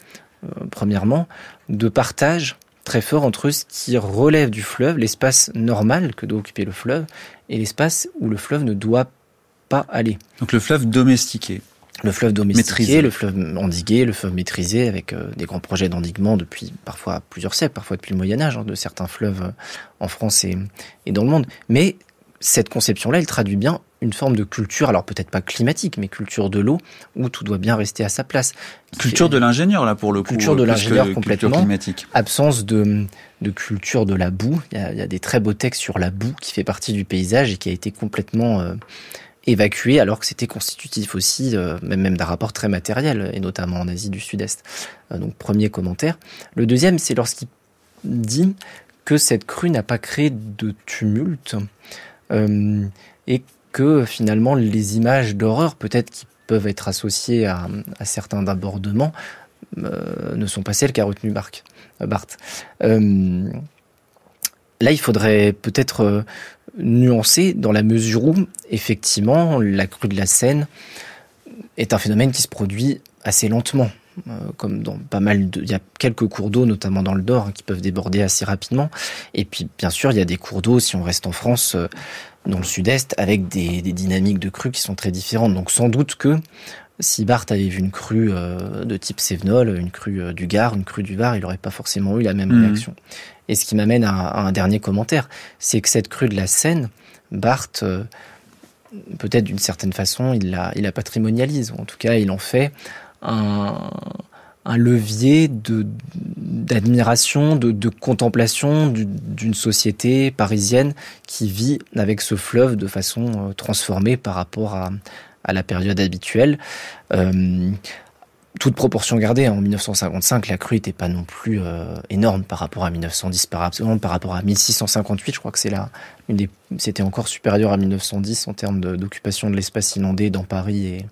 premièrement, de partage très fort entre ce qui relève du fleuve, l'espace normal que doit occuper le fleuve, et l'espace où le fleuve ne doit pas aller. Donc le fleuve domestiqué. Le fleuve domestiqué, le fleuve endigué, le fleuve maîtrisé, avec euh, des grands projets d'endiguement depuis parfois plusieurs siècles, parfois depuis le Moyen Âge, hein, de certains fleuves euh, en France et, et dans le monde. Mais cette conception-là, elle traduit bien une forme de culture, alors peut-être pas climatique, mais culture de l'eau, où tout doit bien rester à sa place. Culture de l'ingénieur, là, pour le coup. Culture de l'ingénieur complètement. Climatique. Absence de, de culture de la boue. Il y, a, il y, a, des très beaux textes sur la boue qui fait partie du paysage et qui a été complètement euh, évacué, alors que c'était constitutif aussi, euh, même, même d'un rapport très matériel, et notamment en Asie du Sud-Est. Euh, donc, premier commentaire. Le deuxième, c'est lorsqu'il dit que cette crue n'a pas créé de tumulte. Euh, et que finalement les images d'horreur, peut-être qui peuvent être associées à, certains débordements, euh, ne sont pas celles qu'a retenu Barthes. Euh, là, il faudrait peut-être euh, nuancer dans la mesure où, effectivement, la crue de la Seine est un phénomène qui se produit assez lentement. comme dans pas mal de, il y a quelques cours d'eau, notamment dans le Dor, hein, qui peuvent déborder assez rapidement. Et puis, bien sûr, il y a des cours d'eau, si on reste en France, dans le sud-est, avec des, des, dynamiques de crues qui sont très différentes. Donc, sans doute que si Barthes avait vu une crue de type Sévenol, une crue du Gard, une crue du Var, il n'aurait pas forcément eu la même mmh. réaction. Et ce qui m'amène à, à, un dernier commentaire, c'est que cette crue de la Seine, Barthes peut-être d'une certaine façon, il la, il la patrimonialise, ou en tout cas, il en fait un, un levier d'admiration, de, de, contemplation d'une société parisienne qui vit avec ce fleuve de façon euh, transformée par rapport à, la période habituelle. Euh, toute proportion gardée, en 1955, la crue n'était pas non plus euh, énorme par rapport à 1910, par, par rapport à 1658, je crois que c'est là, c'était encore supérieur à 1910 en termes d'occupation de, l'espace inondé dans Paris et,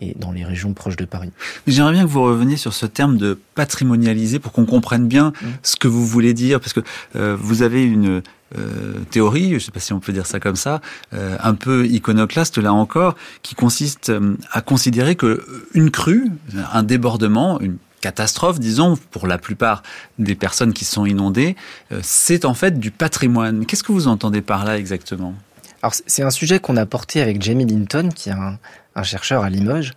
et dans les régions proches de Paris. J'aimerais bien que vous reveniez sur ce terme de patrimonialiser pour qu'on comprenne bien mmh. ce que vous voulez dire, parce que euh, vous avez une euh, théorie, je ne sais pas si on peut dire ça comme ça, euh, un peu iconoclaste là encore, qui consiste à considérer que une crue, un débordement, une catastrophe, disons, pour la plupart des personnes qui sont inondées, c'est en fait du patrimoine. Qu'est-ce que vous entendez par là exactement? Alors c'est un sujet qu'on a porté avec Jamie Linton, qui est un, un chercheur à Limoges,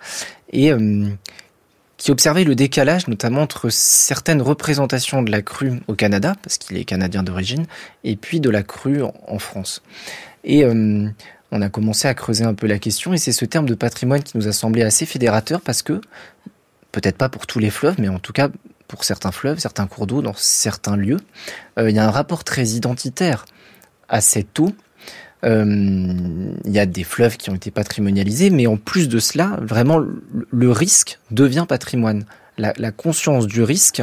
et qui observait le décalage notamment entre certaines représentations de la crue au Canada, parce qu'il est canadien d'origine, et puis de la crue en France. Et euh, on a commencé à creuser un peu la question, et c'est ce terme de patrimoine qui nous a semblé assez fédérateur, parce que, peut-être pas pour tous les fleuves, mais en tout cas pour certains fleuves, certains cours d'eau, dans certains lieux, euh, il y a un rapport très identitaire à cette eau euh, il y a des fleuves qui ont été patrimonialisés, mais en plus de cela, vraiment, le risque devient patrimoine. La, conscience du risque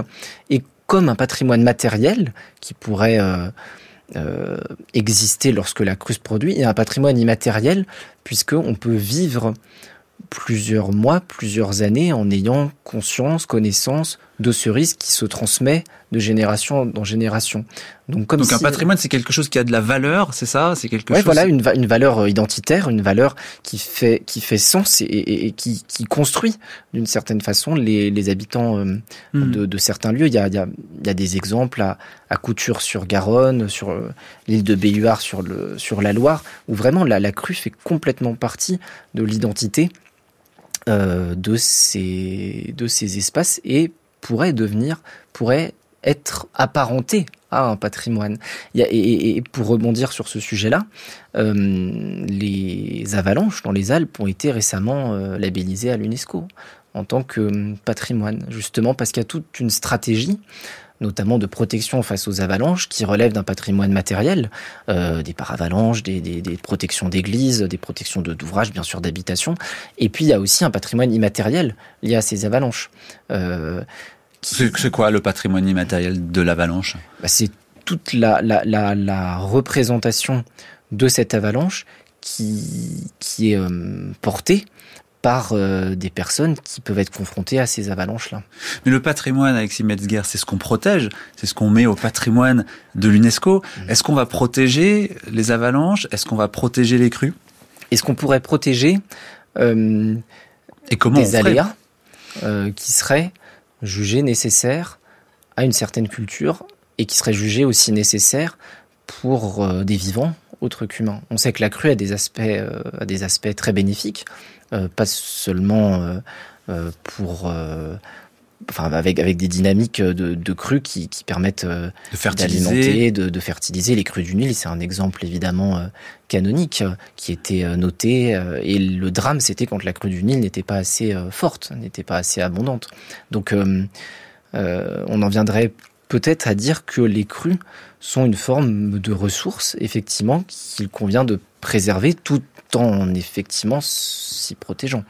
est comme un patrimoine matériel qui pourrait euh, euh, exister lorsque la crue se produit, et un patrimoine immatériel, puisqu'on peut vivre plusieurs mois, plusieurs années en ayant conscience, connaissance de ce risque qui se transmet de génération en génération. Donc, comme Donc un patrimoine, c'est quelque chose qui a de la valeur, c'est ça? C'est quelque ouais, chose. voilà, une, une, valeur euh, identitaire, une valeur qui fait qui fait sens et, et, qui, qui, construit d'une certaine façon les, les habitants euh, hmm. de, de, certains lieux. Il y a, il y a, il y a des exemples à, à Couture-sur-Garonne, sur, euh, l'île de Béhuard, sur le sur la Loire, où vraiment la, la crue fait complètement partie de l'identité euh, de ces de ces espaces et pourrait devenir pourrait être apparenté à un patrimoine. Et, pour rebondir sur ce sujet-là, euh, les avalanches dans les Alpes ont été récemment euh, labellisées à l'UNESCO en tant que patrimoine, justement parce qu'il y a toute une stratégie notamment de protection face aux avalanches, qui relèvent d'un patrimoine matériel, euh, des paravalanches, des, protections d'églises, des protections d'ouvrages, bien sûr d'habitation. Et puis il y a aussi un patrimoine immatériel lié à ces avalanches. Euh, c'est quoi le patrimoine immatériel de l'avalanche? Bah, C'est toute la, la, la, la, représentation de cette avalanche qui, qui est euh, portée par euh, des personnes qui peuvent être confrontées à ces avalanches-là. Mais le patrimoine, Alexis Metzger, c'est ce qu'on protège, c'est ce qu'on met au patrimoine de l'UNESCO. Mmh. Est-ce qu'on va protéger les avalanches? Est-ce qu'on va protéger les crues? Est-ce qu'on pourrait protéger euh, Et comment des aléas euh, qui seraient jugés nécessaires à une certaine culture et qui seraient jugés aussi nécessaires pour euh, des vivants autres qu'humains. On sait que la crue a des aspects, euh, a des aspects très bénéfiques. Euh, pas seulement pour enfin avec avec des dynamiques de, de crues qui, qui permettent de fertiliser, de, de, fertiliser les crues du Nil. C'est un exemple évidemment canonique qui était noté. et le drame, c'était quand la crue du Nil n'était pas assez forte, n'était pas assez abondante. Donc, on en viendrait peut-être à dire que les crues sont une forme de ressource, effectivement, qu'il convient de préserver tout en effectivement s'y protégeant.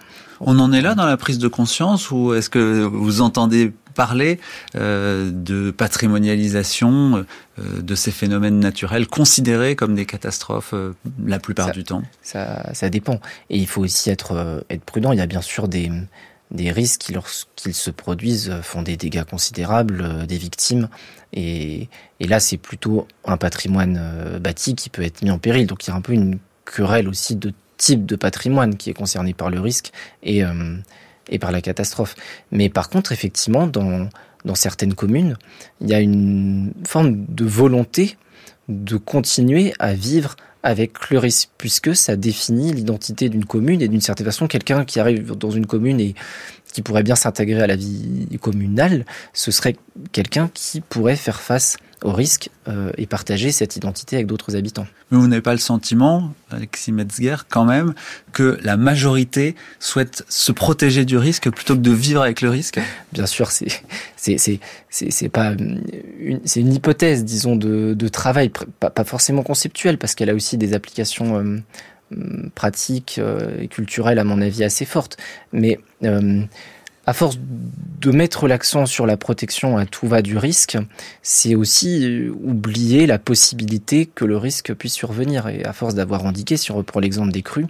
On en est là dans la prise de conscience ou est-ce que vous entendez parler euh, de patrimonialisation euh, de ces phénomènes naturels considérés comme des catastrophes euh, la plupart ça, du temps? ça, ça dépend. Et il faut aussi être, être prudent. Il y a bien sûr des, des risques qui, lorsqu'ils se produisent, font des dégâts considérables, des victimes. Et, et là, c'est plutôt un patrimoine bâti qui peut être mis en péril. Donc il y a un peu une querelle aussi de type de patrimoine qui est concerné par le risque et, euh, et par la catastrophe. Mais par contre, effectivement, dans, dans certaines communes, il y a une forme de volonté de continuer à vivre avec le risque, puisque ça définit l'identité d'une commune et d'une certaine façon, quelqu'un qui arrive dans une commune et qui pourrait bien s'intégrer à la vie communale, ce serait quelqu'un qui pourrait faire face au risque euh, et partager cette identité avec d'autres habitants. Mais vous n'avez pas le sentiment, Alexis Metzger, quand même, que la majorité souhaite se protéger du risque plutôt que de vivre avec le risque? Bien sûr, c'est pas une c'est une hypothèse, disons, de, de travail, pas, pas forcément conceptuelle, parce qu'elle a aussi des applications euh, pratiques euh, et culturelles, à mon avis, assez fortes. Mais à force de mettre l'accent sur la protection à tout va du risque, c'est aussi euh, oublier la possibilité que le risque puisse survenir. Et à force d'avoir indiqué, si on reprend l'exemple des crues,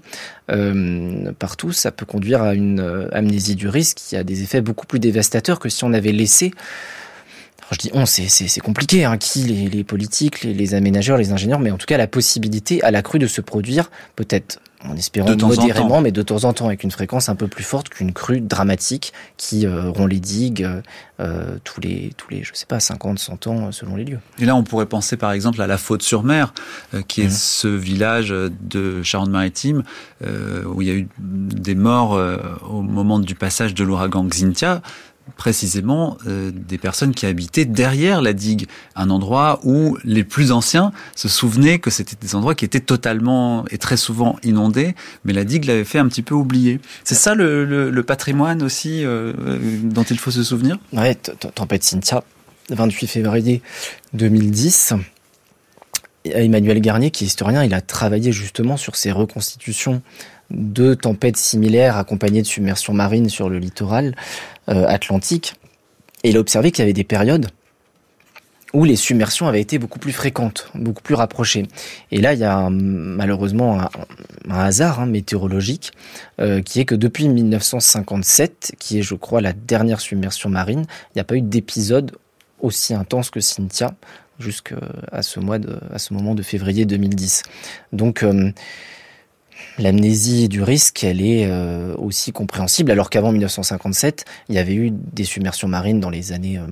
euh, partout, ça peut conduire à une euh, amnésie du risque qui a des effets beaucoup plus dévastateurs que si on avait laissé je dis on, c'est compliqué, hein, qui les, politiques, les, aménageurs, les ingénieurs, mais en tout cas la possibilité à la crue de se produire, peut-être en espérant modérément, mais de temps en temps avec une fréquence un peu plus forte qu'une crue dramatique qui euh, rompt les digues euh, tous les tous les je sais pas 50 100 ans selon les lieux. Et là on pourrait penser par exemple à la Faute-sur-Mer euh, qui est mmh. ce village de Charente-Maritime euh, où il y a eu des morts euh, au moment du passage de l'ouragan Xintia précisément euh, des personnes qui habitaient derrière la digue, un endroit où les plus anciens se souvenaient que c'était des endroits qui étaient totalement et très souvent inondés, mais la digue l'avait fait un petit peu oublier. C'est ça le, patrimoine aussi euh, dont il faut se souvenir? Ouais, tempête Cynthia, 28 février 2010. Emmanuel Garnier, qui est historien, il a travaillé justement sur ces reconstitutions de tempêtes similaires accompagnées de submersions marines sur le littoral euh, atlantique. Et il a observé qu'il y avait des périodes où les submersions avaient été beaucoup plus fréquentes, beaucoup plus rapprochées. Et là, il y a malheureusement un, hasard hein, météorologique euh, qui est que depuis 1957, qui est je crois la dernière submersion marine, il n'y a pas eu d'épisode aussi intense que Cynthia jusqu'à ce mois de, à ce moment de février 2010. Donc euh, l'amnésie du risque, elle est euh, aussi compréhensible, alors qu'avant 1957, il y avait eu des submersions marines dans les années, euh,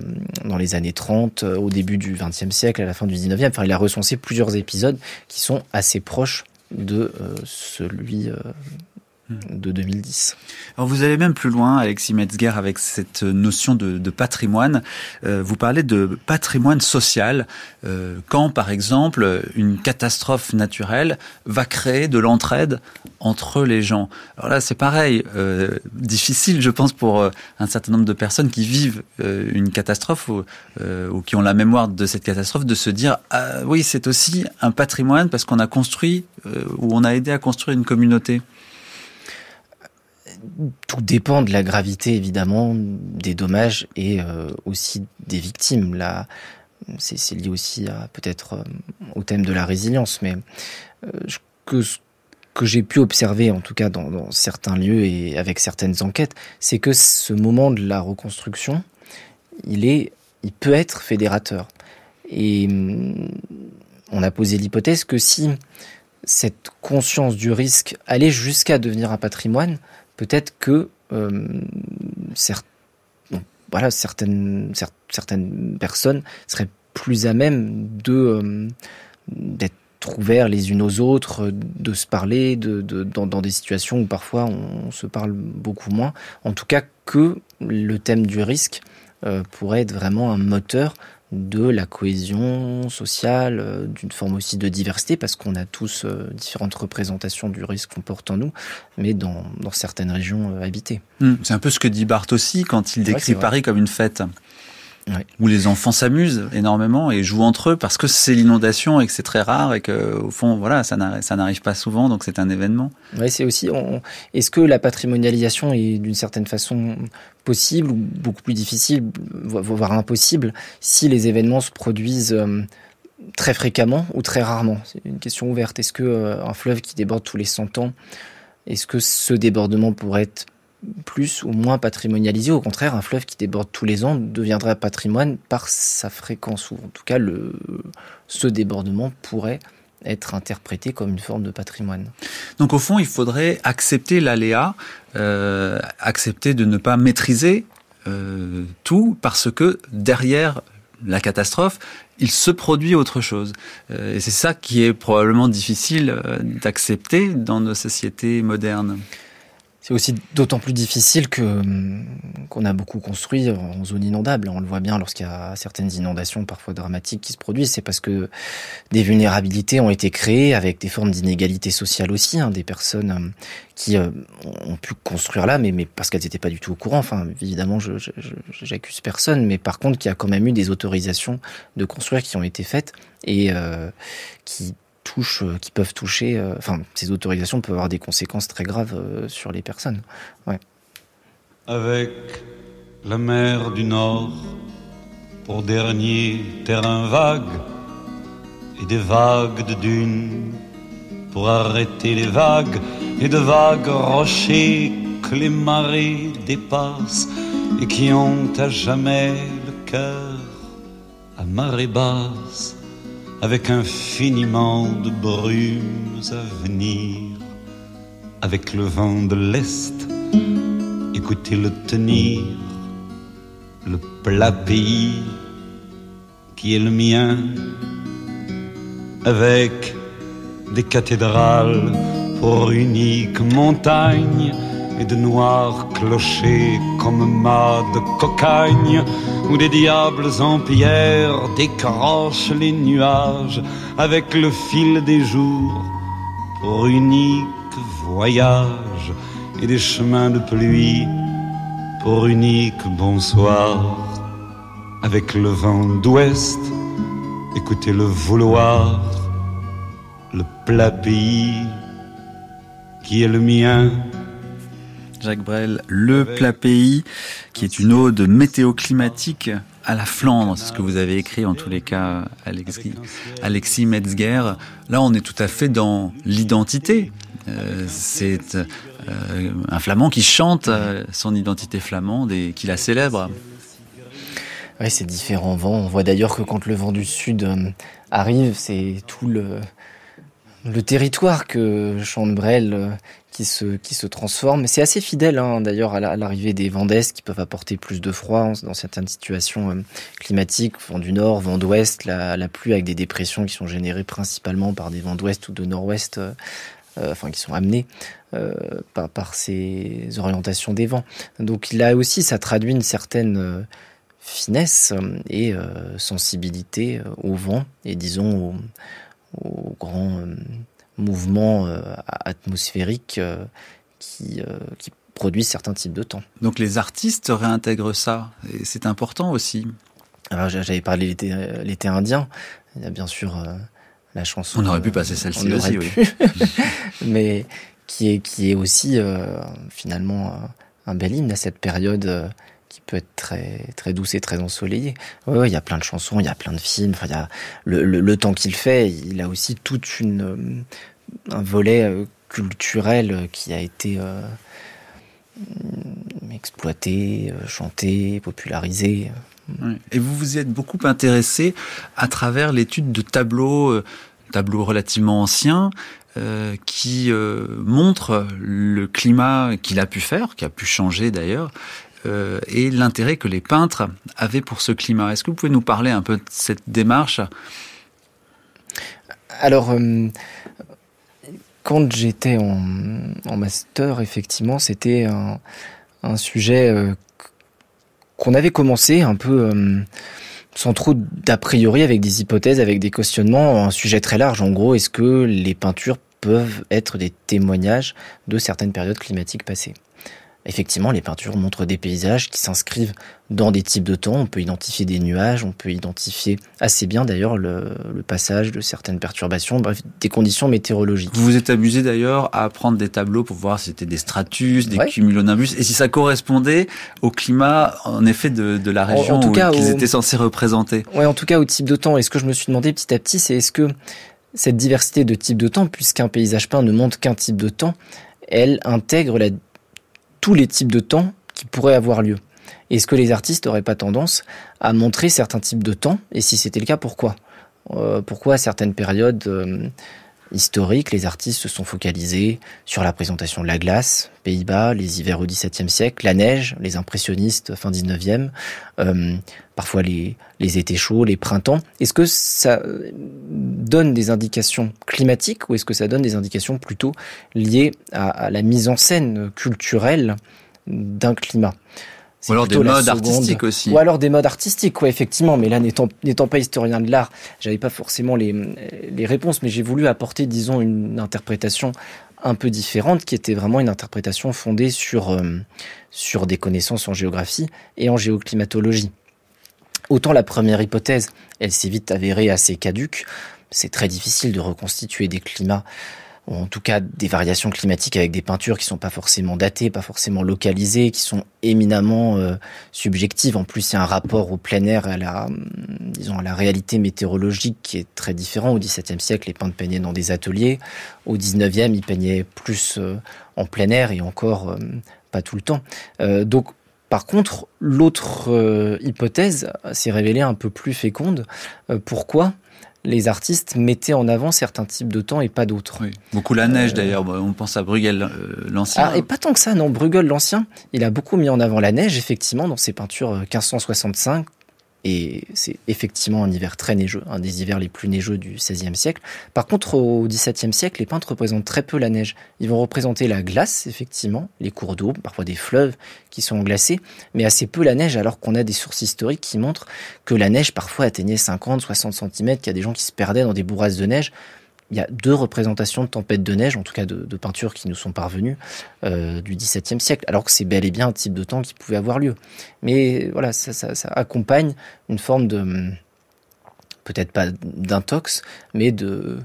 dans les années 30, euh, au début du XXe siècle, à la fin du XIXe. Enfin, il a recensé plusieurs épisodes qui sont assez proches de celui de 2010. Alors vous allez même plus loin, Alexis Metzger, avec cette notion de, patrimoine. Euh, vous parlez de patrimoine social euh, quand, par exemple, une catastrophe naturelle va créer de l'entraide entre les gens. Alors là, c'est pareil, euh, difficile, je pense, pour un certain nombre de personnes qui vivent une catastrophe ou, ou, qui ont la mémoire de cette catastrophe, de se dire ah, oui, c'est aussi un patrimoine parce qu'on a construit ou on a aidé à construire une communauté tout dépend de la gravité évidemment des dommages et euh, aussi des victimes. Là, c'est lié aussi à peut-être euh, au thème de la résilience, mais euh, que que j'ai pu observer en tout cas dans, dans, certains lieux et avec certaines enquêtes, c'est que ce moment de la reconstruction, il est, il peut être fédérateur. Et on a posé l'hypothèse que si cette conscience du risque allait jusqu'à devenir un patrimoine, peut-être que euh, certaines, certaines personnes seraient plus à même euh, d'être ouverts les unes aux autres, de se parler, de, dans, des situations où parfois on, on, se parle beaucoup moins. En tout cas, que le thème du risque euh, pourrait être vraiment un moteur de la cohésion sociale, euh, d'une forme aussi de diversité, parce qu'on a tous euh, différentes représentations du risque qu'on porte en nous, mais dans, dans certaines régions euh, habitées. Mmh, c'est un peu ce que dit Barthes aussi quand il décrit ouais, Paris comme une fête. Ouais. où les enfants s'amusent énormément et jouent entre eux parce que c'est l'inondation et que c'est très rare et que au fond voilà ça n'arrive pas souvent donc c'est un événement. Ouais, c'est aussi on... est-ce que la patrimonialisation est d'une certaine façon possible ou beaucoup plus difficile voire impossible si les événements se produisent euh, très fréquemment ou très rarement? C'est une question ouverte. Est-ce que euh, un fleuve qui déborde tous les 100 ans est-ce que ce débordement pourrait être plus ou moins patrimonialisé. Au contraire, un fleuve qui déborde tous les ans deviendrait patrimoine par sa fréquence, ou en tout cas, le, ce débordement pourrait être interprété comme une forme de patrimoine. Donc au fond, il faudrait accepter l'aléa, euh, accepter de ne pas maîtriser euh, tout, parce que derrière la catastrophe, il se produit autre chose. Euh, et c'est ça qui est probablement difficile d'accepter dans nos sociétés modernes. C'est aussi d'autant plus difficile que hum, qu'on a beaucoup construit en zone inondable. On le voit bien lorsqu'il y a certaines inondations parfois dramatiques qui se produisent. C'est parce que des vulnérabilités ont été créées avec des formes d'inégalité sociale aussi. Hein, des personnes hum, qui euh, ont pu construire là, mais, parce qu'elles n'étaient pas du tout au courant. Enfin, évidemment, je, j'accuse personne, mais par contre, qu'il y a quand même eu des autorisations de construire qui ont été faites et euh, qui touchent, euh, qui peuvent toucher, euh, enfin, ces autorisations peuvent avoir des conséquences très graves euh, sur les personnes. Ouais. Avec la mer du Nord pour dernier terrain vague et des vagues de dunes pour arrêter les vagues et de vagues rochers que les marées dépassent et qui ont à jamais le cœur à marée basse avec infiniment de brumes à venir, avec le vent de l'Est, écoutez-le tenir, le plat pays qui est le mien, avec des cathédrales pour unique montagne et de noirs clochers comme mâts de cocagne, où des diables en pierre décrochent les nuages avec le fil des jours pour unique voyage et des chemins de pluie pour unique bonsoir. Avec le vent d'ouest, écoutez le vouloir, le plat pays qui est le mien Jacques Brel, Le plat pays, qui est une ode météo-climatique à la Flandre. C'est ce que vous avez écrit en tous les cas, Alexis, Alexis Metzger. Là, on est tout à fait dans l'identité. Euh, c'est euh, un flamand qui chante euh, son identité flamande et qui la célèbre. Oui, c'est différents vents. On voit d'ailleurs que quand le vent du sud arrive, c'est tout le, le territoire que chante Brel qui se, qui se transforme. C'est assez fidèle hein, d'ailleurs à l'arrivée des vents d'Est qui peuvent apporter plus de froid dans certaines situations euh, climatiques, vent du nord, vent d'ouest, la, pluie avec des dépressions qui sont générées principalement par des vents d'ouest ou de nord-ouest, euh, euh, enfin qui sont amenés euh, par, par ces orientations des vents. Donc là aussi, ça traduit une certaine euh, finesse et sensibilité au vent et disons au, au grand mouvement euh, atmosphérique euh, qui, euh, qui produit certains types de temps. Donc les artistes réintègrent ça, et c'est important aussi. Alors j'avais parlé l'été indien, il y a bien sûr la chanson. On aurait pu passer celle-ci aussi, oui. Mais qui est, qui est aussi finalement un bel hymne à cette période qui peut être très très douce et très ensoleillée. Ouais, il y a plein de chansons, il y a plein de films. Enfin, il y a le, temps qu'il fait, il a aussi toute une un volet euh, culturel qui a été euh, exploité, euh, chanté, popularisé. Et vous vous êtes beaucoup intéressé à travers l'étude de tableaux, tableaux relativement anciens, euh, qui euh, montrent le climat qu'il a pu faire, qui a pu changer d'ailleurs, euh, et l'intérêt que les peintres avaient pour ce climat. Est-ce que vous pouvez nous parler un peu de cette démarche? Alors, quand j'étais en, master, effectivement, c'était un, sujet euh, qu'on avait commencé un peu euh, sans trop d'a priori, avec des hypothèses, avec des questionnements, un sujet très large. En gros, est-ce que les peintures peuvent être des témoignages de certaines périodes climatiques passées? Effectivement, les peintures montrent des paysages qui s'inscrivent dans des types de temps. On peut identifier des nuages, on peut identifier assez bien d'ailleurs le, le, passage de certaines perturbations, bref, des conditions météorologiques. Vous vous êtes amusé d'ailleurs à prendre des tableaux pour voir si c'était des stratus, des ouais. cumulonimbus, et si ça correspondait au climat, en effet, de, de la région en, en tout cas, qu'ils étaient censés représenter. Ouais, en tout cas, au type de temps. Et ce que je me suis demandé petit à petit, c'est est-ce que cette diversité de types de temps, puisqu'un paysage peint ne montre qu'un type de temps, elle intègre la tous les types de temps qui pourraient avoir lieu. Est-ce que les artistes n'auraient pas tendance à montrer certains types de temps? Et si c'était le cas, pourquoi? Pourquoi à certaines périodes historiques, les artistes se sont focalisés sur la présentation de la glace, Pays-Bas, les hivers au XVIIe siècle, la neige, les impressionnistes fin XIXe, euh, parfois les, étés chauds, les printemps. Est-ce que ça donne des indications climatiques ou est-ce que ça donne des indications plutôt liées à la mise en scène culturelle d'un climat? Ou alors des modes artistiques aussi. Ou alors des modes artistiques, quoi, effectivement. Mais là, n'étant, n'étant pas historien de l'art, j'avais pas forcément les, les réponses, mais j'ai voulu apporter, disons, une interprétation un peu différente, qui était vraiment une interprétation fondée sur, euh, sur des connaissances en géographie et en géoclimatologie. Autant la première hypothèse, elle s'est vite avérée assez caduque. C'est très difficile de reconstituer des climats en tout cas des variations climatiques avec des peintures qui sont pas forcément datées, pas forcément localisées, qui sont éminemment euh, subjectives. En plus, il y a un rapport au plein air, à la, disons, à la réalité météorologique qui est très différent. Au XVIIe siècle, les peintres peignaient dans des ateliers. Au XIXe, ils peignaient plus euh, en plein air et encore euh, pas tout le temps. donc, par contre, l'autre hypothèse s'est révélée un peu plus féconde. pourquoi? Les artistes mettaient en avant certains types de temps et pas d'autres. Beaucoup la neige d'ailleurs, on pense à Bruegel euh, l'Ancien. Ah, et pas tant que ça, non. Bruegel l'Ancien, il a beaucoup mis en avant la neige, effectivement, dans ses peintures 1565, euh, et c'est effectivement un hiver très neigeux, un des hivers les plus neigeux du XVIe siècle. Par contre, au XVIIe siècle, les peintres représentent très peu la neige. Ils vont représenter la glace, effectivement, les cours d'eau, parfois des fleuves qui sont glacés, mais assez peu la neige, alors qu'on a des sources historiques qui montrent que la neige parfois atteignait 50, 60 cm, qu'il y a des gens qui se perdaient dans des bourrasques de neige il y a deux représentations de tempêtes de neige, en tout cas de, peintures qui nous sont parvenues euh, du XVIIe siècle, alors que c'est bel et bien un type de temps qui pouvait avoir lieu. Mais voilà, ça accompagne une forme de peut-être pas d'intox, mais de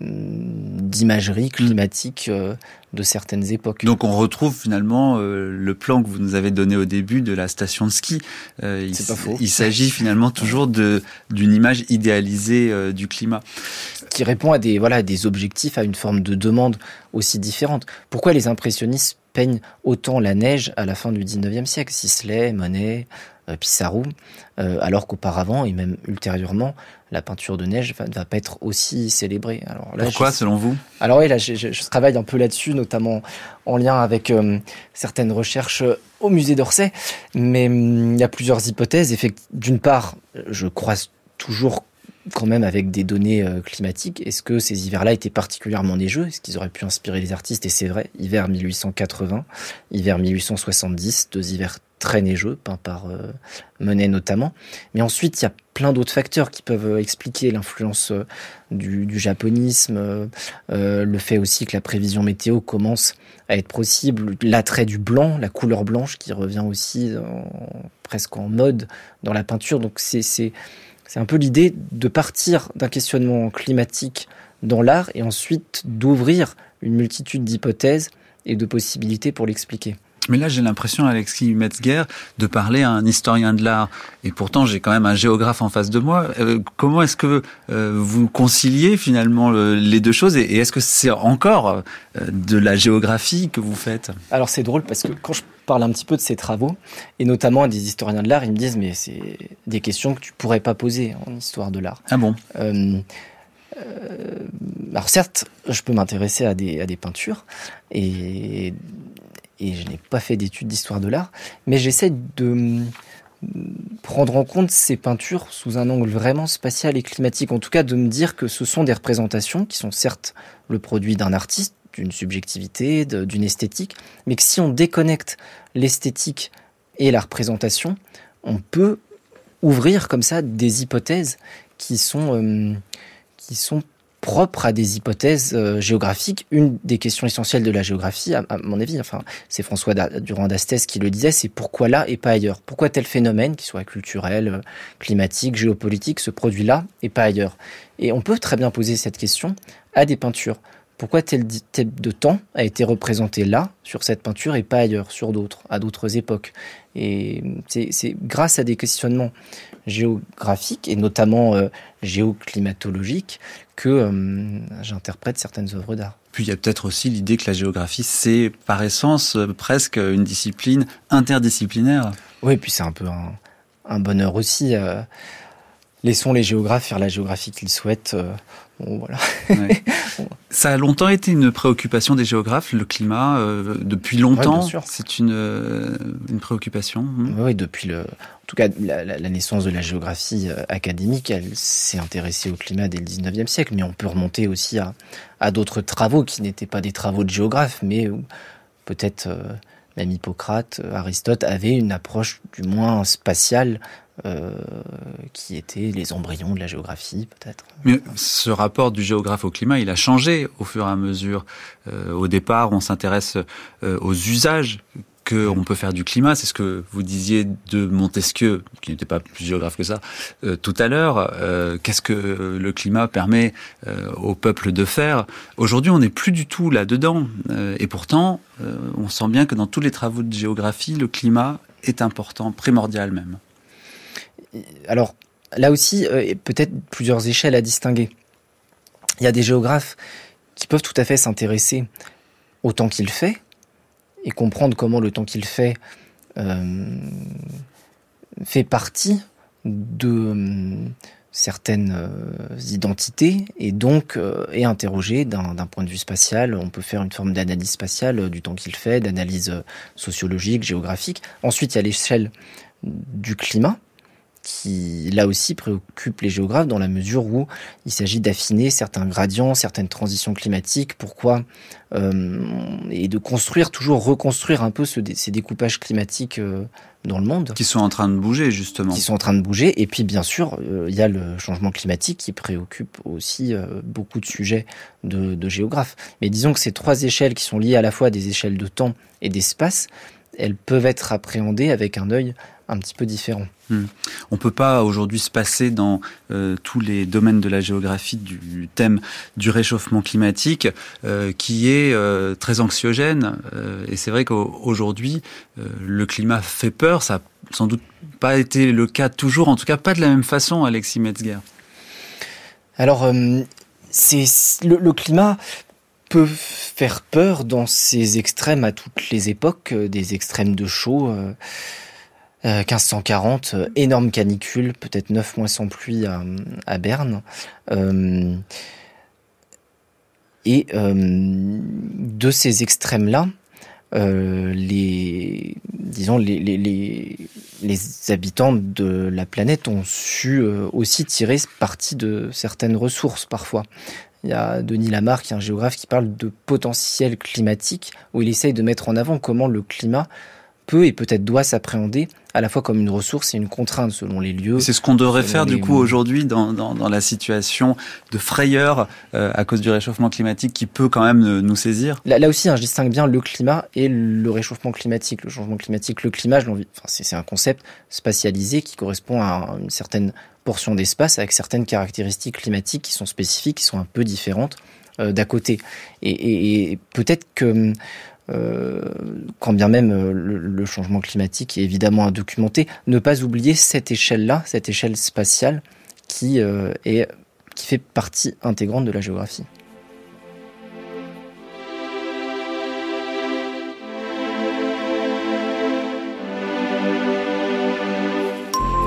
d'imagerie climatique euh, de certaines époques. Donc on retrouve finalement euh, le plan que vous nous avez donné au début de la station de ski. Euh, il, pas faux. Il s'agit finalement toujours de d'une image idéalisée euh, du climat qui répond à des voilà des objectifs, à une forme de demande aussi différente. Pourquoi les impressionnistes peignent autant la neige à la fin du 19e siècle Sisley, Monet, euh, Pissarro, euh, alors qu'auparavant et même ultérieurement, la peinture de neige ne va, pas être aussi célébrée. Alors là, Pourquoi, selon vous? Alors oui, là, je, je, travaille un peu là-dessus, notamment en lien avec euh, certaines recherches au musée d'Orsay, mais hum, il y a plusieurs hypothèses. D'une part, je croise toujours quand même avec des données euh, climatiques. Est-ce que ces hivers-là étaient particulièrement neigeux? Est-ce qu'ils auraient pu inspirer les artistes? Et c'est vrai, hiver 1880, hiver 1870, deux hivers très neigeux, peints par euh, Monet notamment. Mais ensuite, il y a plein d'autres facteurs qui peuvent euh, expliquer l'influence du, du, japonisme, le fait aussi que la prévision météo commence à être possible, l'attrait du blanc, la couleur blanche qui revient aussi presque en mode dans la peinture. Donc c'est un peu l'idée de partir d'un questionnement climatique dans l'art et ensuite d'ouvrir une multitude d'hypothèses et de possibilités pour l'expliquer. Mais là, j'ai l'impression, Alexis Metzger, de parler à un historien de l'art. Et pourtant, j'ai quand même un géographe en face de moi. Euh, comment est-ce que euh, vous conciliez finalement les deux choses? Et, est-ce que c'est encore euh, de la géographie que vous faites? Alors, c'est drôle parce que quand je parle un petit peu de ces travaux, et notamment à des historiens de l'art, ils me disent mais c'est des questions que tu pourrais pas poser en histoire de l'art. Ah bon? Alors certes, je peux m'intéresser à des, à des peintures et et je n'ai pas fait d'études d'histoire de l'art, mais j'essaie de prendre en compte ces peintures sous un angle vraiment spatial et climatique, en tout cas de me dire que ce sont des représentations qui sont certes le produit d'un artiste, d'une subjectivité, d'une esthétique, mais que si on déconnecte l'esthétique et la représentation, on peut ouvrir comme ça des hypothèses qui sont, euh, qui sont propre à des hypothèses euh, géographiques. Une des questions essentielles de la géographie, à, mon avis, enfin, c'est François Durand d'Astès qui le disait, c'est pourquoi là et pas ailleurs? Pourquoi tel phénomène, qui soit culturel, euh, climatique, géopolitique, se produit là et pas ailleurs? Et on peut très bien poser cette question à des peintures. Pourquoi tel type de temps a été représenté là, sur cette peinture, et pas ailleurs, sur d'autres, à d'autres époques? Et c'est grâce à des questionnements géographiques, et notamment euh, géoclimatologiques, que euh, j'interprète certaines œuvres d'art. Puis il y a peut-être aussi l'idée que la géographie, c'est par essence euh, presque une discipline interdisciplinaire. Oui, puis c'est un peu un, bonheur aussi. Euh, laissons les géographes faire la géographie qu'ils souhaitent. Bon, voilà. Ça a longtemps été une préoccupation des géographes, le climat, euh, depuis longtemps. c'est une, euh, une préoccupation. Hmm. Oui, depuis le, en tout cas la, la, naissance de la géographie euh, académique, elle s'est intéressée au climat dès le 19e siècle, mais on peut remonter aussi à, à d'autres travaux qui n'étaient pas des travaux de géographes, mais peut-être même Hippocrate, Aristote avaient une approche du moins spatiale euh, qui étaient les embryons de la géographie, peut-être. Mais ce rapport du géographe au climat, il a changé au fur et à mesure. Euh, au départ, on s'intéresse euh, aux usages qu'on peut faire du climat. C'est ce que vous disiez de Montesquieu, qui n'était pas plus géographe que ça, tout à l'heure. Qu'est-ce que le climat permet au peuple de faire? Aujourd'hui, on n'est plus du tout là-dedans. et pourtant, on sent bien que dans tous les travaux de géographie, le climat est important, primordial même alors là aussi, euh, peut-être plusieurs échelles à distinguer. Il y a des géographes qui peuvent tout à fait s'intéresser au temps qu'il fait et comprendre comment le temps qu'il fait euh, fait partie de euh, certaines identités et donc est interrogé d'un point de vue spatial. On peut faire une forme d'analyse spatiale du temps qu'il fait, d'analyse sociologique, géographique. Ensuite, il y a l'échelle du climat qui là aussi préoccupe les géographes dans la mesure où il s'agit d'affiner certains gradients, certaines transitions climatiques, pourquoi euh, et de construire toujours reconstruire un peu ce, ces découpages climatiques euh, dans le monde. Qui sont en train de bouger justement. Qui sont en train de bouger. Et puis bien sûr euh, il y a le changement climatique qui préoccupe aussi beaucoup de sujets de, de géographes. Mais disons que ces trois échelles qui sont liées à la fois à des échelles de temps et d'espace elles peuvent être appréhendées avec un œil un petit peu différent. Hmm. On ne peut pas aujourd'hui se passer dans euh, tous les domaines de la géographie du thème du réchauffement climatique euh, qui est euh, très anxiogène. et c'est vrai qu'aujourd'hui, le climat fait peur. Ça n'a sans doute pas été le cas toujours, en tout cas pas de la même façon, Alexis Metzger. Alors, c'est le, climat peut faire peur dans ses extrêmes à toutes les époques, des extrêmes de chaud. 1540, euh, euh, énorme canicule, peut-être 9 mois sans pluie à, Berne. Euh, et de ces extrêmes-là, les, disons, les, les, les, habitants de la planète ont su aussi tirer parti de certaines ressources parfois. Il y a Denis Lamarck, un géographe, qui parle de potentiel climatique, où il essaye de mettre en avant comment le climat peut et peut-être doit s'appréhender à la fois comme une ressource et une contrainte selon les lieux. C'est ce qu'on devrait faire du coup aujourd'hui dans, dans, dans, la situation de frayeur euh, à cause du réchauffement climatique qui peut quand même euh, nous saisir. Là, là aussi, hein, je distingue bien le climat et le réchauffement climatique. Le changement climatique, le climat, je enfin, c'est un concept spatialisé qui correspond à une certaine portion d'espace avec certaines caractéristiques climatiques qui sont spécifiques, qui sont un peu différentes euh, d'à côté. Et, et, et peut-être que euh, quand bien même euh, le, changement climatique est évidemment à documenter, ne pas oublier cette échelle-là, cette échelle spatiale qui, euh, est, qui fait partie intégrante de la géographie.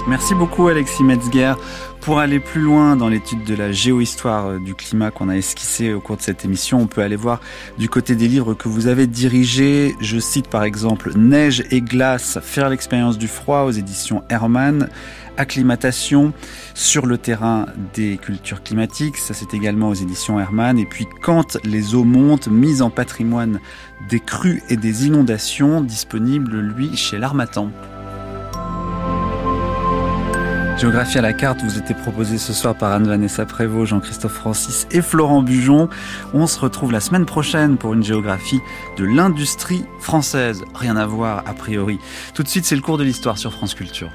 Merci beaucoup Alexis Metzger. Pour aller plus loin dans l'étude de la géohistoire euh, du climat qu'on a esquissé au cours de cette émission, on peut aller voir du côté des livres que vous avez dirigés. Je cite par exemple Neige et glace, faire l'expérience du froid aux éditions Hermann acclimatation sur le terrain des cultures climatiques, ça c'est également aux éditions Hermann, et puis quand les eaux montent, mise en patrimoine des crues et des inondations, disponible lui chez l'Armatan. Géographie à la carte vous était proposé ce soir par Anne-Vanessa Prévost, Jean-Christophe Francis et Florent Bujon. On se retrouve la semaine prochaine pour une géographie de l'industrie française. Rien à voir a priori. Tout de suite, c'est le cours de l'histoire sur France Culture.